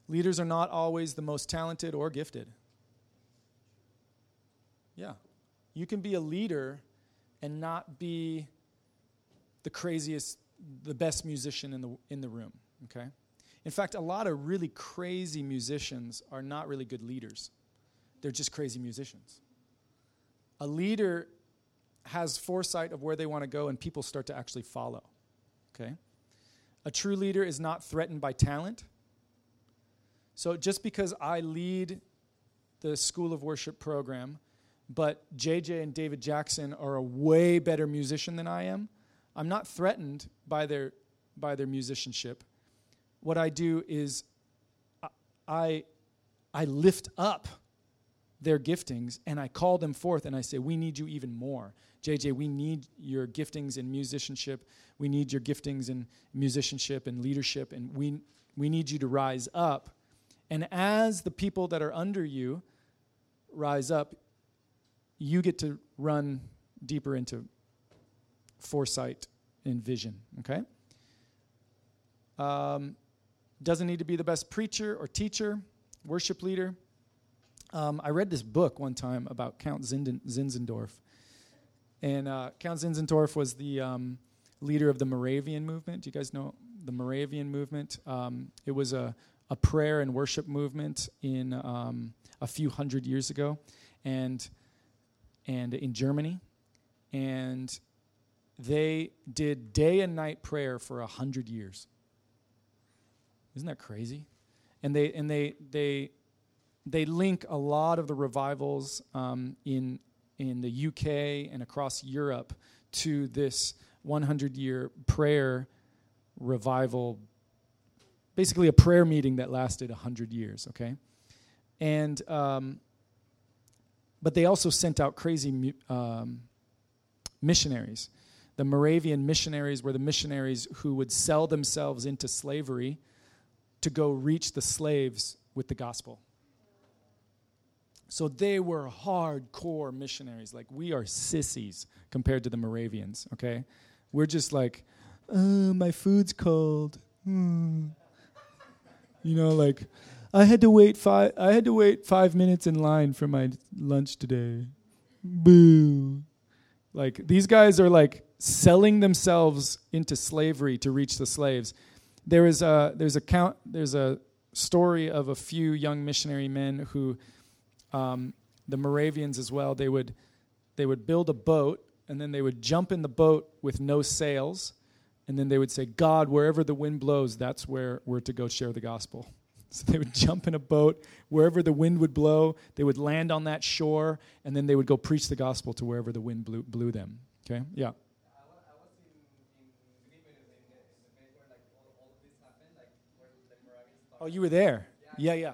Leaders are not always the most talented or gifted. Yeah. You can be a leader and not be the craziest, the best musician in the, in the room, okay? In fact, a lot of really crazy musicians are not really good leaders, they're just crazy musicians. A leader has foresight of where they want to go, and people start to actually follow, okay? A true leader is not threatened by talent. So just because I lead the School of Worship program, but JJ and David Jackson are a way better musician than I am, I'm not threatened by their by their musicianship. What I do is I I, lift up their giftings and I call them forth and I say, We need you even more. JJ, we need your giftings in musicianship. We need your giftings in musicianship and leadership, and we, we need you to rise up. And as the people that are under you rise up, you get to run deeper into foresight and vision, okay? Um, doesn't need to be the best preacher or teacher, worship leader. Um, I read this book one time about Count Zinden, Zinzendorf. And uh, Count Zinzendorf was the um, leader of the Moravian movement. Do you guys know the Moravian movement? Um, it was a, a prayer and worship movement in um, a few hundred years ago, and and in Germany, and they did day and night prayer for a hundred years. Isn't that crazy? And they and they they they link a lot of the revivals um, in in the UK and across Europe to this 100 year prayer revival, basically a prayer meeting that lasted 100 years, okay? And, um, but they also sent out crazy um, missionaries. The Moravian missionaries were the missionaries who would sell themselves into slavery to go reach the slaves with the gospel. So they were hardcore missionaries. Like we are sissies compared to the Moravians, okay? We're just like, uh, my food's cold. Hmm. You know, like I had to wait five I had to wait five minutes in line for my lunch today. Boo. Like these guys are like selling themselves into slavery to reach the slaves. There is a there's a count there's a story of a few young missionary men who um, the Moravians as well, they would, they would build a boat and then they would jump in the boat with no sails. And then they would say, God, wherever the wind blows, that's where we're to go share the gospel. So they would jump in a boat, wherever the wind would blow, they would land on that shore, and then they would go preach the gospel to wherever the wind blew, blew them. Okay? Yeah. Oh, you were there? Yeah, yeah.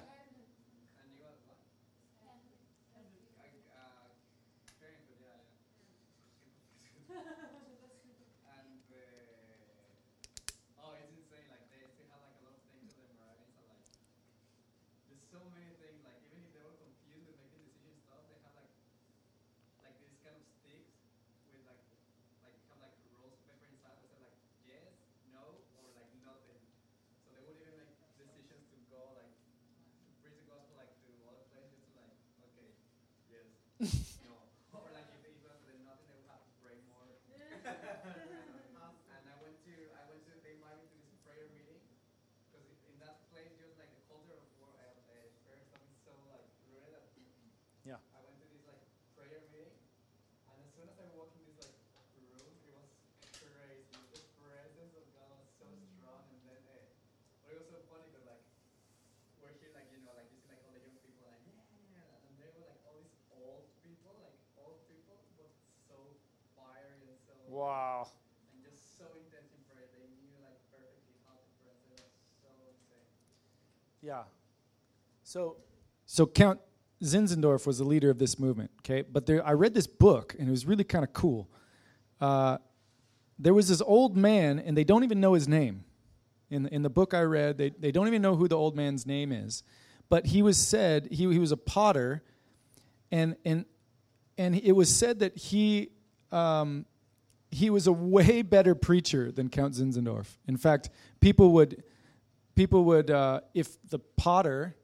Yeah. So, so Count Zinzendorf was the leader of this movement. Okay, but there, I read this book and it was really kind of cool. Uh, there was this old man, and they don't even know his name. In the, in the book I read, they, they don't even know who the old man's name is. But he was said he, he was a potter, and and and it was said that he um, he was a way better preacher than Count Zinzendorf. In fact, people would people would uh, if the potter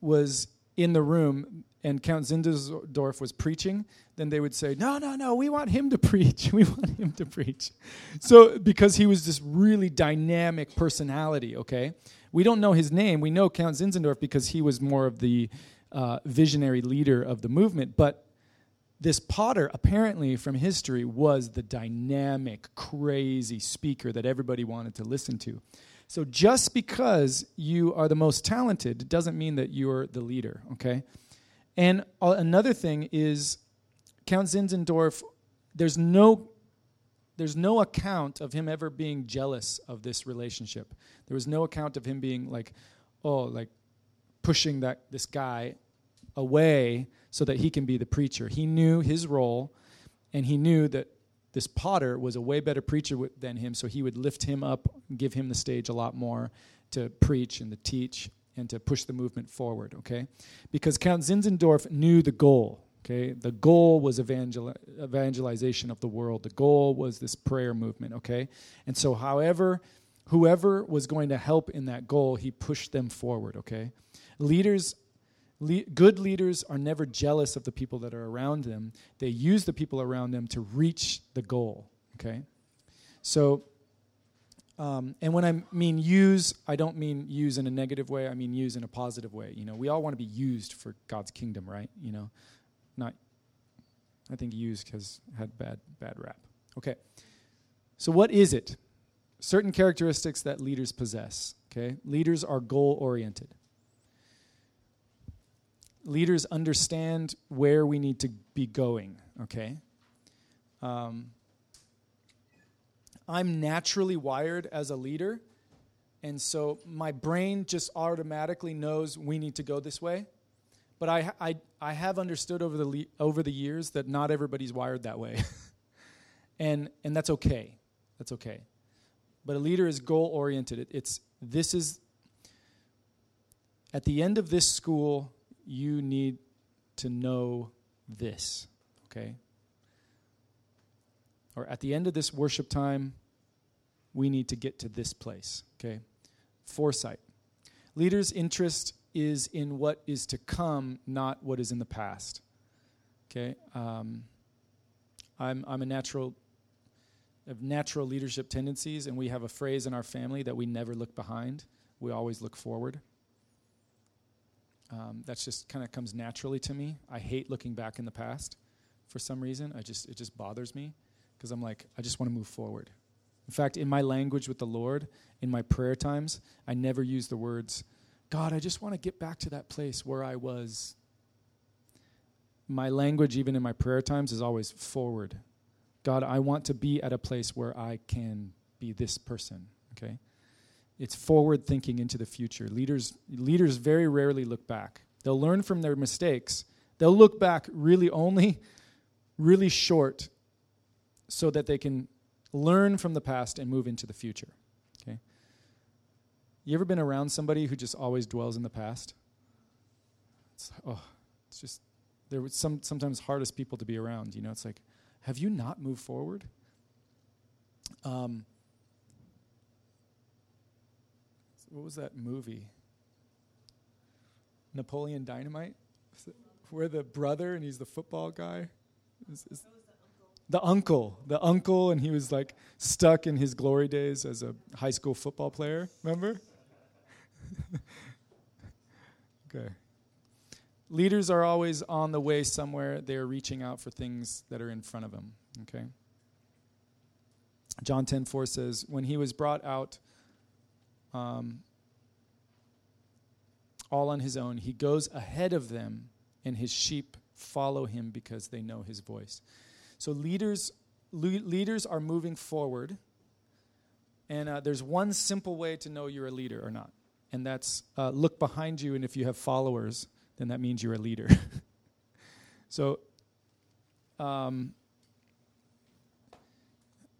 was in the room, and Count Zinzendorf was preaching, then they would say, "No, no, no, we want him to preach. We want him to preach." So because he was this really dynamic personality, okay? We don't know his name. We know Count Zinzendorf because he was more of the uh, visionary leader of the movement, but this Potter, apparently from history, was the dynamic, crazy speaker that everybody wanted to listen to. So just because you are the most talented doesn't mean that you're the leader, okay? And uh, another thing is Count Zinzendorf, there's no there's no account of him ever being jealous of this relationship. There was no account of him being like, oh, like pushing that this guy away so that he can be the preacher. He knew his role, and he knew that this Potter was a way better preacher w- than him, so he would lift him up, give him the stage a lot more to preach and to teach and to push the movement forward, okay? Because Count Zinzendorf knew the goal, okay? The goal was evangel- evangelization of the world. The goal was this prayer movement, okay? And so, however, whoever was going to help in that goal, he pushed them forward, okay? Leaders Le- good leaders are never jealous of the people that are around them. They use the people around them to reach the goal. Okay? So, um, and when I mean use, I don't mean use in a negative way. I mean use in a positive way. You know, we all want to be used for God's kingdom, right? You know, not. I think used has had bad bad rap. Okay. So what is it? Certain characteristics that leaders possess. Okay, leaders are goal oriented leaders understand where we need to be going, okay? Um, I'm naturally wired as a leader, and so my brain just automatically knows we need to go this way. But I, I, I have understood over the, le- over the years that not everybody's wired that way. and, and that's okay. That's okay. But a leader is goal oriented. It, it's this is, at the end of this school, you need to know this, okay? Or at the end of this worship time, we need to get to this place, okay? Foresight. Leaders' interest is in what is to come, not what is in the past. Okay? Um, I'm, I'm a natural, of natural leadership tendencies, and we have a phrase in our family that we never look behind, we always look forward. Um, that's just kind of comes naturally to me. I hate looking back in the past for some reason. I just it just bothers me because I'm like I just want to move forward. In fact, in my language with the Lord, in my prayer times, I never use the words, God, I just want to get back to that place where I was. My language, even in my prayer times, is always forward. God, I want to be at a place where I can be this person, okay? It's forward thinking into the future. Leaders, leaders very rarely look back. They'll learn from their mistakes. They'll look back really only really short so that they can learn from the past and move into the future. Okay? You ever been around somebody who just always dwells in the past? It's, oh, it's just they're some sometimes hardest people to be around. You know, it's like, have you not moved forward? Um, what was that movie? Napoleon Dynamite, where the brother and he's the football guy. Is, is the uncle, the uncle, and he was like stuck in his glory days as a high school football player. Remember? okay. Leaders are always on the way somewhere. They are reaching out for things that are in front of them. Okay. John 10:4 says, "When he was brought out um, all on his own. He goes ahead of them, and his sheep follow him because they know his voice. So leaders, le- leaders are moving forward, and uh, there's one simple way to know you're a leader or not, and that's uh, look behind you, and if you have followers, then that means you're a leader. so. Um,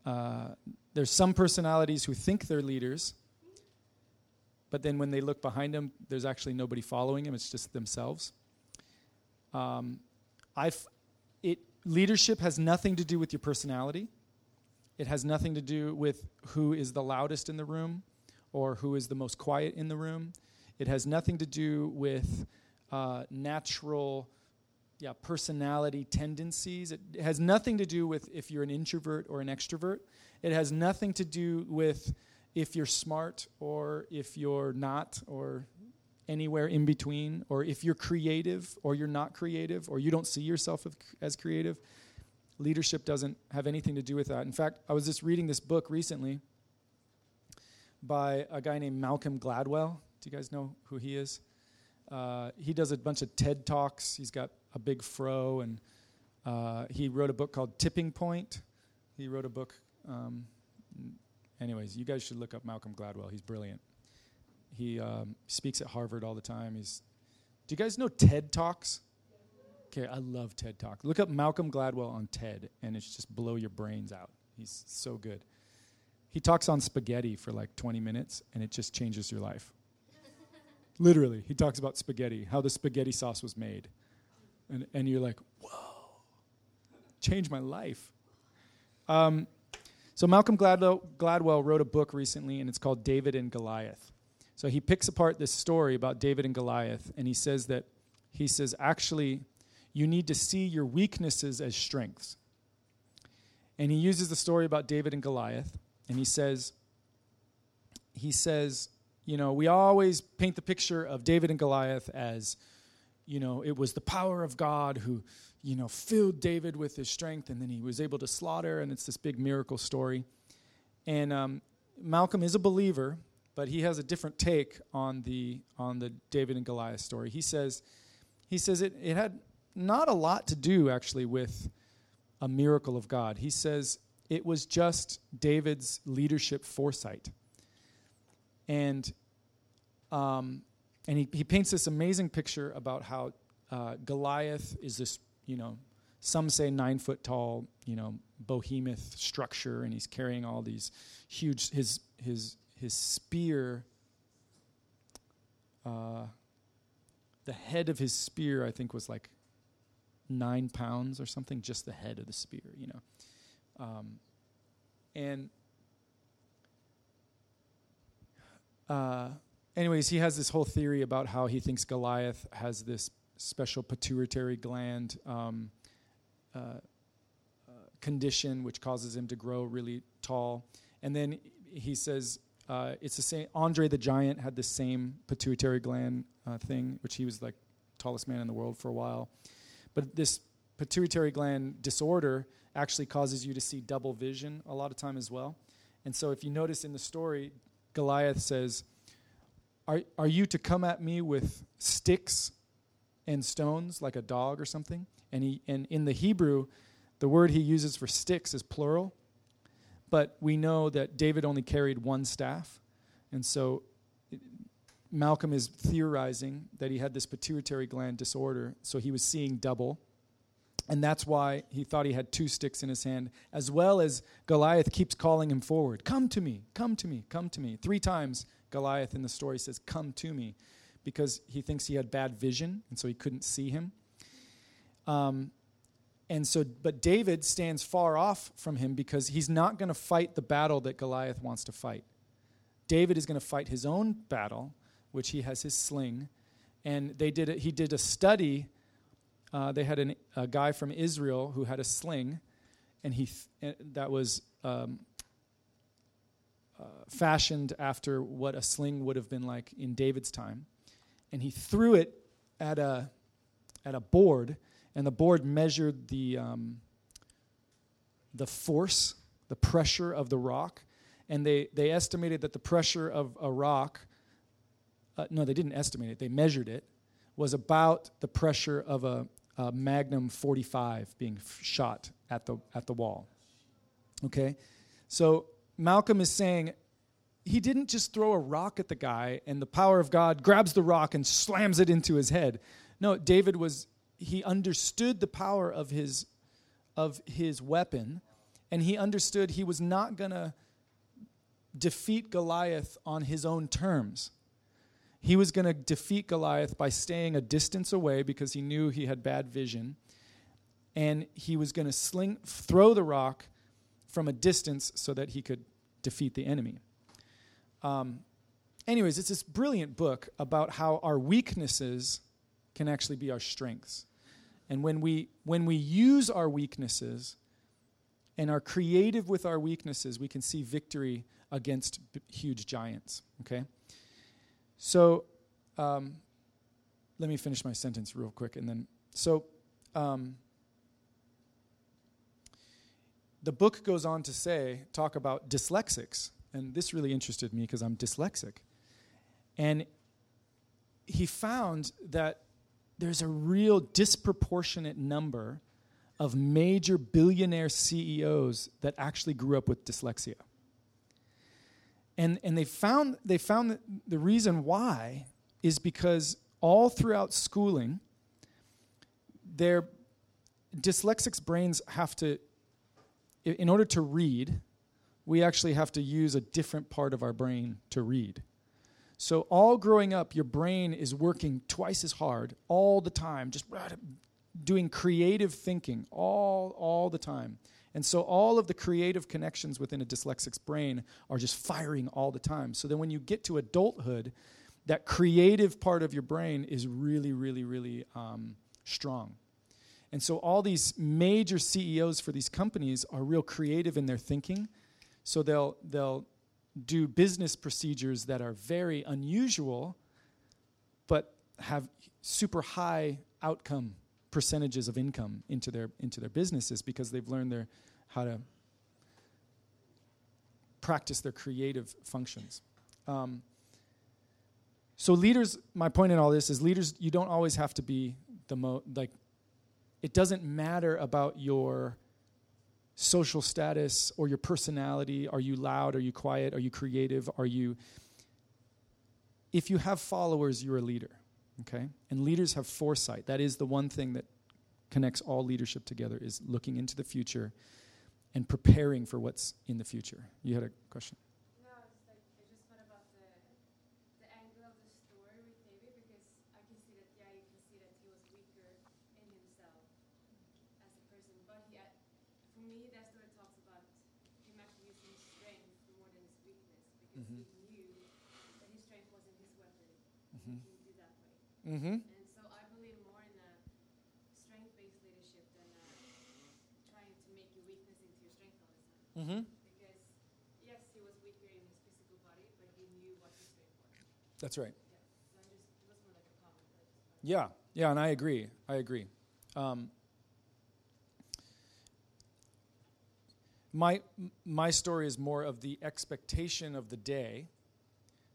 uh, there's some personalities who think they're leaders, but then when they look behind them, there's actually nobody following them. It's just themselves. Um, I've, it, leadership has nothing to do with your personality. It has nothing to do with who is the loudest in the room or who is the most quiet in the room. It has nothing to do with uh, natural yeah, personality tendencies. It has nothing to do with if you're an introvert or an extrovert. It has nothing to do with if you're smart or if you're not or anywhere in between or if you're creative or you're not creative or you don't see yourself as- creative. Leadership doesn't have anything to do with that. In fact, I was just reading this book recently by a guy named Malcolm Gladwell. Do you guys know who he is? Uh, he does a bunch of TED Talks. He's got a big fro, and uh, he wrote a book called Tipping Point. He wrote a book. Um, anyways, you guys should look up Malcolm Gladwell. He's brilliant. He um, speaks at Harvard all the time. He's. Do you guys know TED Talks? Okay, I love TED Talk. Look up Malcolm Gladwell on TED, and it's just blow your brains out. He's so good. He talks on spaghetti for like 20 minutes, and it just changes your life. Literally, he talks about spaghetti, how the spaghetti sauce was made. And, and you're like, whoa, changed my life. Um, so, Malcolm Gladwell, Gladwell wrote a book recently, and it's called David and Goliath. So, he picks apart this story about David and Goliath, and he says that, he says, actually, you need to see your weaknesses as strengths. And he uses the story about David and Goliath, and he says, he says, you know, we always paint the picture of David and Goliath as, you know, it was the power of God who, you know, filled David with his strength, and then he was able to slaughter, and it's this big miracle story. And um, Malcolm is a believer, but he has a different take on the on the David and Goliath story. He says, he says it, it had not a lot to do actually with a miracle of God. He says it was just David's leadership foresight. And um, and he, he paints this amazing picture about how uh, Goliath is this, you know, some say nine foot tall, you know, behemoth structure, and he's carrying all these huge his his his spear. Uh, the head of his spear, I think, was like nine pounds or something, just the head of the spear, you know. Um, and uh, anyways, he has this whole theory about how he thinks Goliath has this special pituitary gland um, uh, uh, condition which causes him to grow really tall. And then he says uh, it's the same. Andre the Giant had the same pituitary gland uh, thing, which he was like tallest man in the world for a while. But this pituitary gland disorder actually causes you to see double vision a lot of time as well. And so if you notice in the story, Goliath says, are, are you to come at me with sticks and stones like a dog or something? And, he, and in the Hebrew, the word he uses for sticks is plural. But we know that David only carried one staff. And so Malcolm is theorizing that he had this pituitary gland disorder, so he was seeing double. And that's why he thought he had two sticks in his hand, as well as Goliath keeps calling him forward Come to me, come to me, come to me. Three times Goliath in the story says, Come to me, because he thinks he had bad vision, and so he couldn't see him. Um, and so, but David stands far off from him because he's not going to fight the battle that Goliath wants to fight. David is going to fight his own battle, which he has his sling. And they did a, he did a study. Uh, they had an, a guy from Israel who had a sling, and he th- that was um, uh, fashioned after what a sling would have been like in David's time. And he threw it at a at a board, and the board measured the um, the force, the pressure of the rock, and they they estimated that the pressure of a rock. Uh, no, they didn't estimate it. They measured it. Was about the pressure of a, a Magnum 45 being f- shot at the at the wall. Okay, so Malcolm is saying he didn't just throw a rock at the guy and the power of God grabs the rock and slams it into his head. No, David was he understood the power of his of his weapon and he understood he was not going to defeat Goliath on his own terms. He was going to defeat Goliath by staying a distance away because he knew he had bad vision and he was going to sling throw the rock from a distance so that he could defeat the enemy. Um, anyways, it's this brilliant book about how our weaknesses can actually be our strengths. And when we when we use our weaknesses and are creative with our weaknesses, we can see victory against b- huge giants. Okay? So um, let me finish my sentence real quick and then so um, the book goes on to say talk about dyslexics and this really interested me because i'm dyslexic. And he found that there's a real disproportionate number of major billionaire ceos that actually grew up with dyslexia. And, and they found, they found that the reason why is because all throughout schooling their dyslexics brains have to in order to read we actually have to use a different part of our brain to read. So all growing up your brain is working twice as hard all the time just doing creative thinking all all the time. And so all of the creative connections within a dyslexic's brain are just firing all the time. So then when you get to adulthood that creative part of your brain is really really really um, strong. And so all these major CEOs for these companies are real creative in their thinking. So they'll they'll do business procedures that are very unusual but have super high outcome percentages of income into their into their businesses because they've learned their how to practice their creative functions. Um, so leaders, my point in all this is leaders. You don't always have to be the most, like it doesn't matter about your social status or your personality. Are you loud? Are you quiet? Are you creative? Are you. If you have followers, you're a leader, okay? And leaders have foresight. That is the one thing that connects all leadership together is looking into the future and preparing for what's in the future. You had a question? Yeah, you can see that he was weaker in himself as a person, but he had, for me that story talks about him actually using his strength more than his weakness because he knew that his strength wasn't his weapon. He can do that way. Mm-hmm. And so I believe more in a strength-based leadership than uh, trying to make your weakness into your strength all the time. Mm-hmm. Because yes, he was weaker in his physical body, but he knew what his strength was. That's right. Yeah. So just it was more like comment. But I just wanted Yeah, yeah, and I agree. I agree. Um, my my story is more of the expectation of the day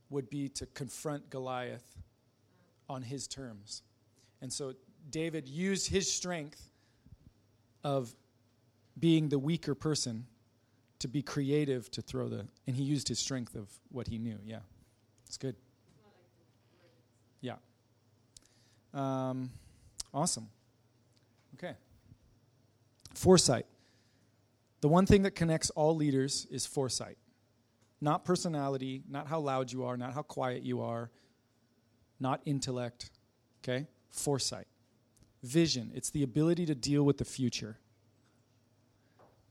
would be to confront Goliath on his terms, and so David used his strength of being the weaker person to be creative to throw the, and he used his strength of what he knew. Yeah, it's good. Yeah. Um, awesome. Okay. Foresight. The one thing that connects all leaders is foresight. Not personality, not how loud you are, not how quiet you are, not intellect. Okay? Foresight. Vision. It's the ability to deal with the future.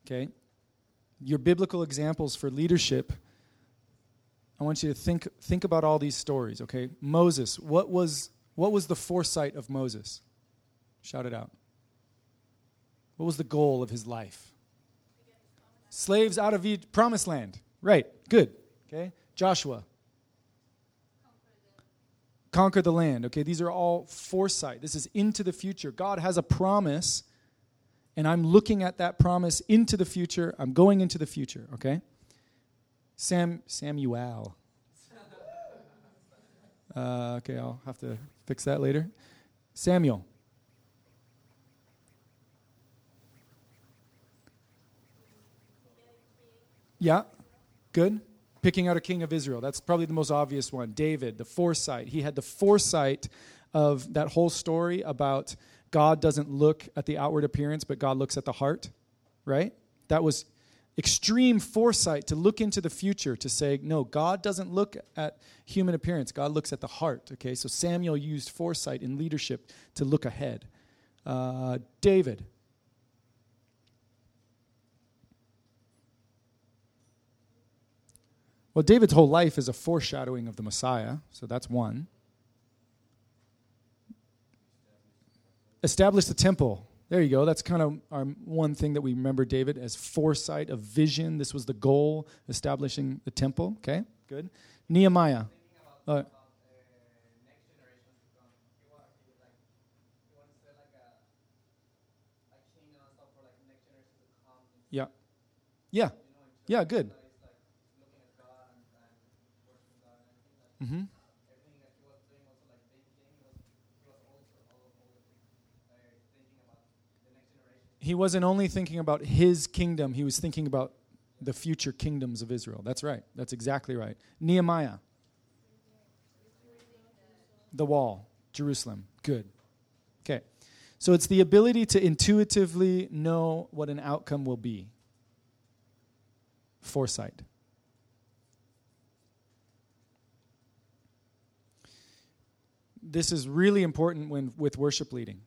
Okay? Your biblical examples for leadership I want you to think think about all these stories, okay? Moses, what was what was the foresight of Moses? Shout it out. What was the goal of his life? Slaves out of Egypt, promised land. Right. Good. Okay? Joshua. Conquer the land. Okay? These are all foresight. This is into the future. God has a promise and I'm looking at that promise into the future. I'm going into the future, okay? Sam Samuel. Uh, okay, I'll have to fix that later. Samuel. Yeah, good. Picking out a king of Israel. That's probably the most obvious one. David, the foresight. He had the foresight of that whole story about God doesn't look at the outward appearance, but God looks at the heart, right? That was extreme foresight to look into the future to say, no, God doesn't look at human appearance. God looks at the heart. Okay, so Samuel used foresight in leadership to look ahead. Uh, David. Well, David's whole life is a foreshadowing of the Messiah, so that's one. establish the temple. There you go. That's kind of our one thing that we remember David as foresight, a vision. This was the goal, establishing the temple. Okay, good. Nehemiah. Uh, yeah. Yeah. Yeah, good. Mm-hmm. He wasn't only thinking about his kingdom, he was thinking about the future kingdoms of Israel. That's right. That's exactly right. Nehemiah. The wall, Jerusalem. Good. Okay. So it's the ability to intuitively know what an outcome will be. Foresight. This is really important when with worship leading.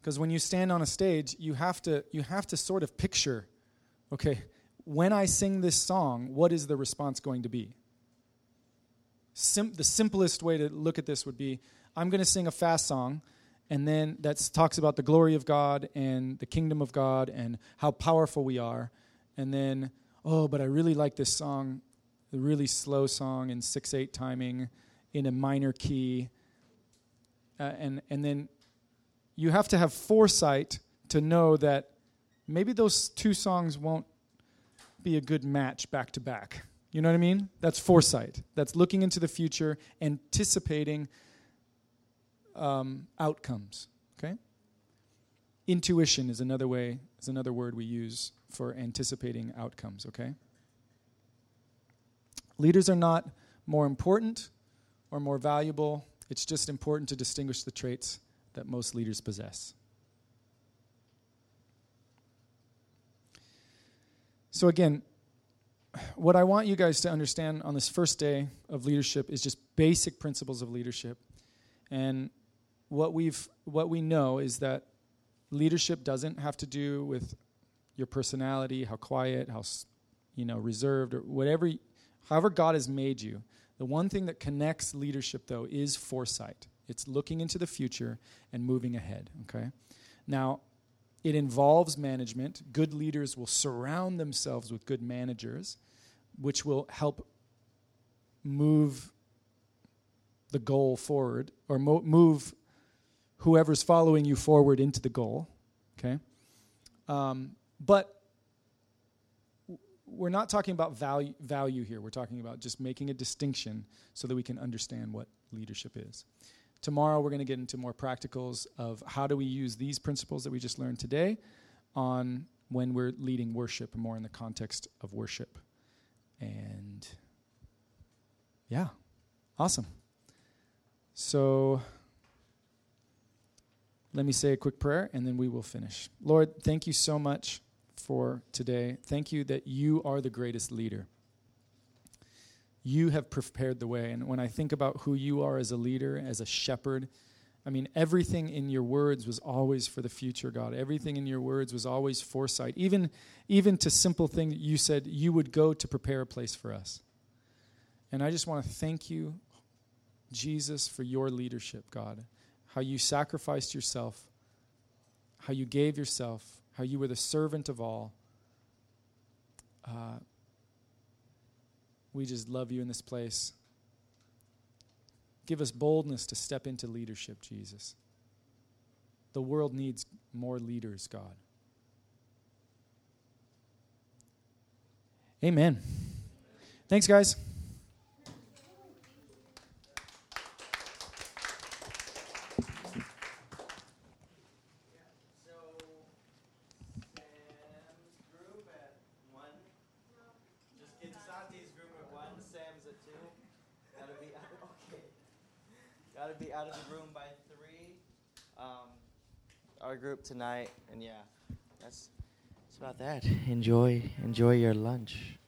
Because when you stand on a stage, you have to you have to sort of picture, okay, when I sing this song, what is the response going to be? Sim- the simplest way to look at this would be I'm going to sing a fast song, and then that talks about the glory of God and the kingdom of God and how powerful we are. And then, oh, but I really like this song, the really slow song in 6 8 timing in a minor key. Uh, and, and then you have to have foresight to know that maybe those two songs won't be a good match back to back. You know what I mean? That's foresight. That's looking into the future, anticipating um, outcomes. Okay. Intuition is another way. Is another word we use for anticipating outcomes. Okay. Leaders are not more important or more valuable. It's just important to distinguish the traits that most leaders possess. So, again, what I want you guys to understand on this first day of leadership is just basic principles of leadership. And what, we've, what we know is that leadership doesn't have to do with your personality, how quiet, how you know, reserved, or whatever, however God has made you. The one thing that connects leadership, though, is foresight. It's looking into the future and moving ahead, okay? Now, it involves management. Good leaders will surround themselves with good managers, which will help move the goal forward or mo- move whoever's following you forward into the goal. Okay? Um, but we're not talking about value, value here. We're talking about just making a distinction so that we can understand what leadership is. Tomorrow, we're going to get into more practicals of how do we use these principles that we just learned today on when we're leading worship, more in the context of worship. And yeah, awesome. So let me say a quick prayer and then we will finish. Lord, thank you so much for today. Thank you that you are the greatest leader you have prepared the way. And when I think about who you are as a leader, as a shepherd, I mean, everything in your words was always for the future, God. Everything in your words was always foresight. Even, even to simple thing you said you would go to prepare a place for us. And I just want to thank you, Jesus, for your leadership, God. How you sacrificed yourself, how you gave yourself, how you were the servant of all. Uh, we just love you in this place. Give us boldness to step into leadership, Jesus. The world needs more leaders, God. Amen. Thanks, guys. Out of the room by three. Um, our group tonight, and yeah, that's that's about that. Enjoy enjoy your lunch.